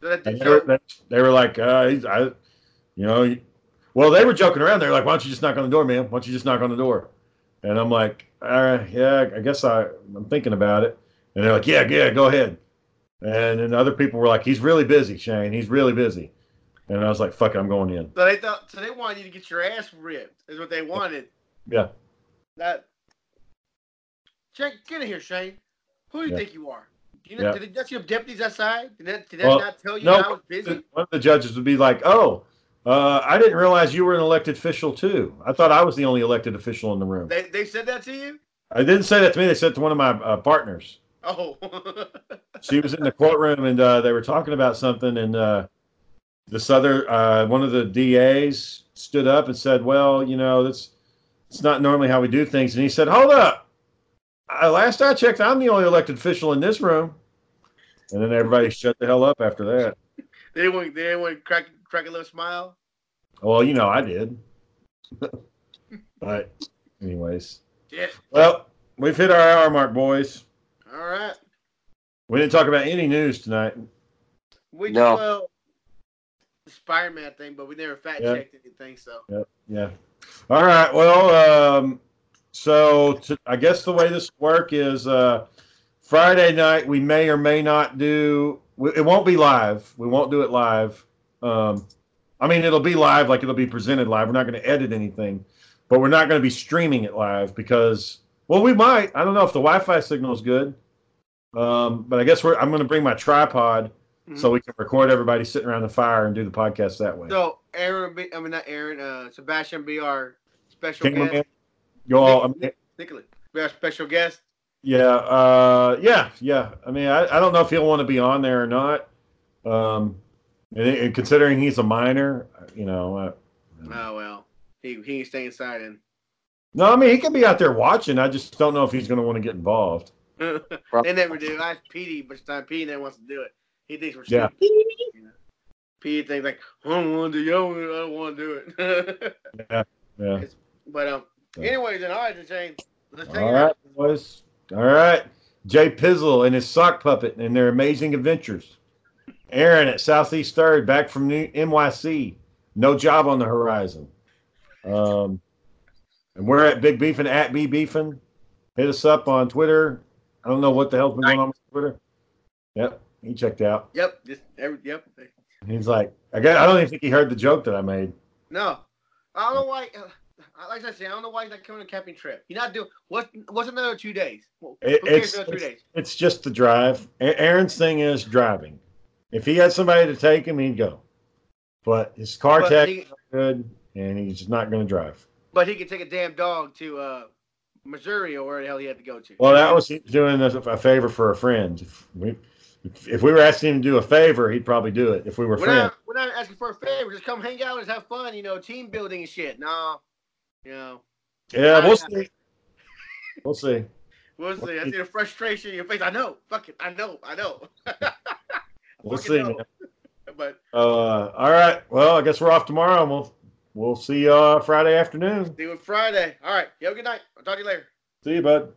That- they were, they, they were like, uh, he's, I, you know, well, they were joking around. They're like, why don't you just knock on the door, man? Why don't you just knock on the door? And I'm like, all right, yeah, I guess I, I'm thinking about it. And they're like, yeah, yeah, go ahead. And then other people were like, he's really busy, Shane. He's really busy. And I was like, fuck it, I'm going in. so they thought so they wanted you to get your ass ripped, is what they wanted. Yeah. That check get in here, Shane. Who do you Yeah. think you are? You know, Yeah. Did just have deputies outside? Did that, did that Well, not tell you no, I was busy? One of the judges would be like, oh, uh, I didn't realize you were an elected official too. I thought I was the only elected official in the room. They, they said that to you? I didn't say that to me. They said it to one of my uh, partners. Oh. she was in the courtroom and uh, they were talking about something and uh, this other uh, one of the DAs stood up and said, "Well, you know, that's it's not normally how we do things." And he said, "Hold up! Uh, last I checked, I'm the only elected official in this room." And then everybody shut the hell up after that. they didn't they didn't want crack, crack a little smile? Well, you know, I did. but, anyways, Yeah. well, we've hit our hour mark, boys. All right. We didn't talk about any news tonight. We No. well, the Spider-Man thing, but we never fact checked anything. So Yeah. All right. Well, um, so to, I guess the way this work is uh, Friday night we may or may not do. we- It won't be live. We won't do it live. Um, I mean, it'll be live, like it'll be presented live. We're not going to edit anything, but we're not going to be streaming it live because, well, we might. I don't know if the Wi-Fi signal is good. Um, but I guess we're. I'm going to bring my tripod so we can record everybody sitting around the fire and do the podcast that way. so Aaron, be, I mean not Aaron, uh, Sebastian be our special Cameraman, guest. you all. I mean, Nicholas, be our special guest. Yeah, uh, yeah, yeah. I mean, I, I don't know if he'll want to be on there or not. Um, and, and considering he's a minor, you know, uh, Oh well, he he can stay inside and. no, I mean he can be out there watching. I just don't know if he's going to want to get involved. they never do. I asked Petey, but time Petey never wants to do it. He thinks we're Yeah. stupid. You know? Petey thinks like, I don't want to do it. I don't want to do it. Yeah, yeah. but um, anyways, then all right, Shane, let's take All it right, out. boys. All right, Jay Pizzle and his sock puppet and their amazing adventures. Aaron at Southeast Third, back from New NYC. No job on the horizon. Um, and we're at Big Beefin at B Beefin. Hit us up on Twitter. I don't know what the hell's been going on with Twitter. Yep, he checked out. Yep, just every yep. He's like, I got. I don't even think he heard the joke that I made. No, I don't know why. Uh, like I said, I don't know why he's not coming on a camping trip. He's not doing what? What's another two days? Well, It- it's, another three it's, days? it's just the drive. Aaron's thing is driving. If he had somebody to take him, he'd go. But his car But tech he- good, and he's just not going to drive. but he could take a damn dog to uh, Missouri or where the hell he had to go to. Well, that was doing us a favor for a friend. If we, if we were asking him to do a favor, he'd probably do it. If we were we're friends, not, we're not asking for a favor. Just come hang out and have fun. You know, team building and shit. No, you know, yeah, we'll see. We'll see. we'll see. I see the frustration in your face. I know. Fuck it. I know. I know. I We'll see. know. man. But Uh, all right. Well, I guess we're off tomorrow, and we'll we'll see you uh, Friday afternoon. see you Friday. All right. You have a good night. I'll talk to you later. See you, bud.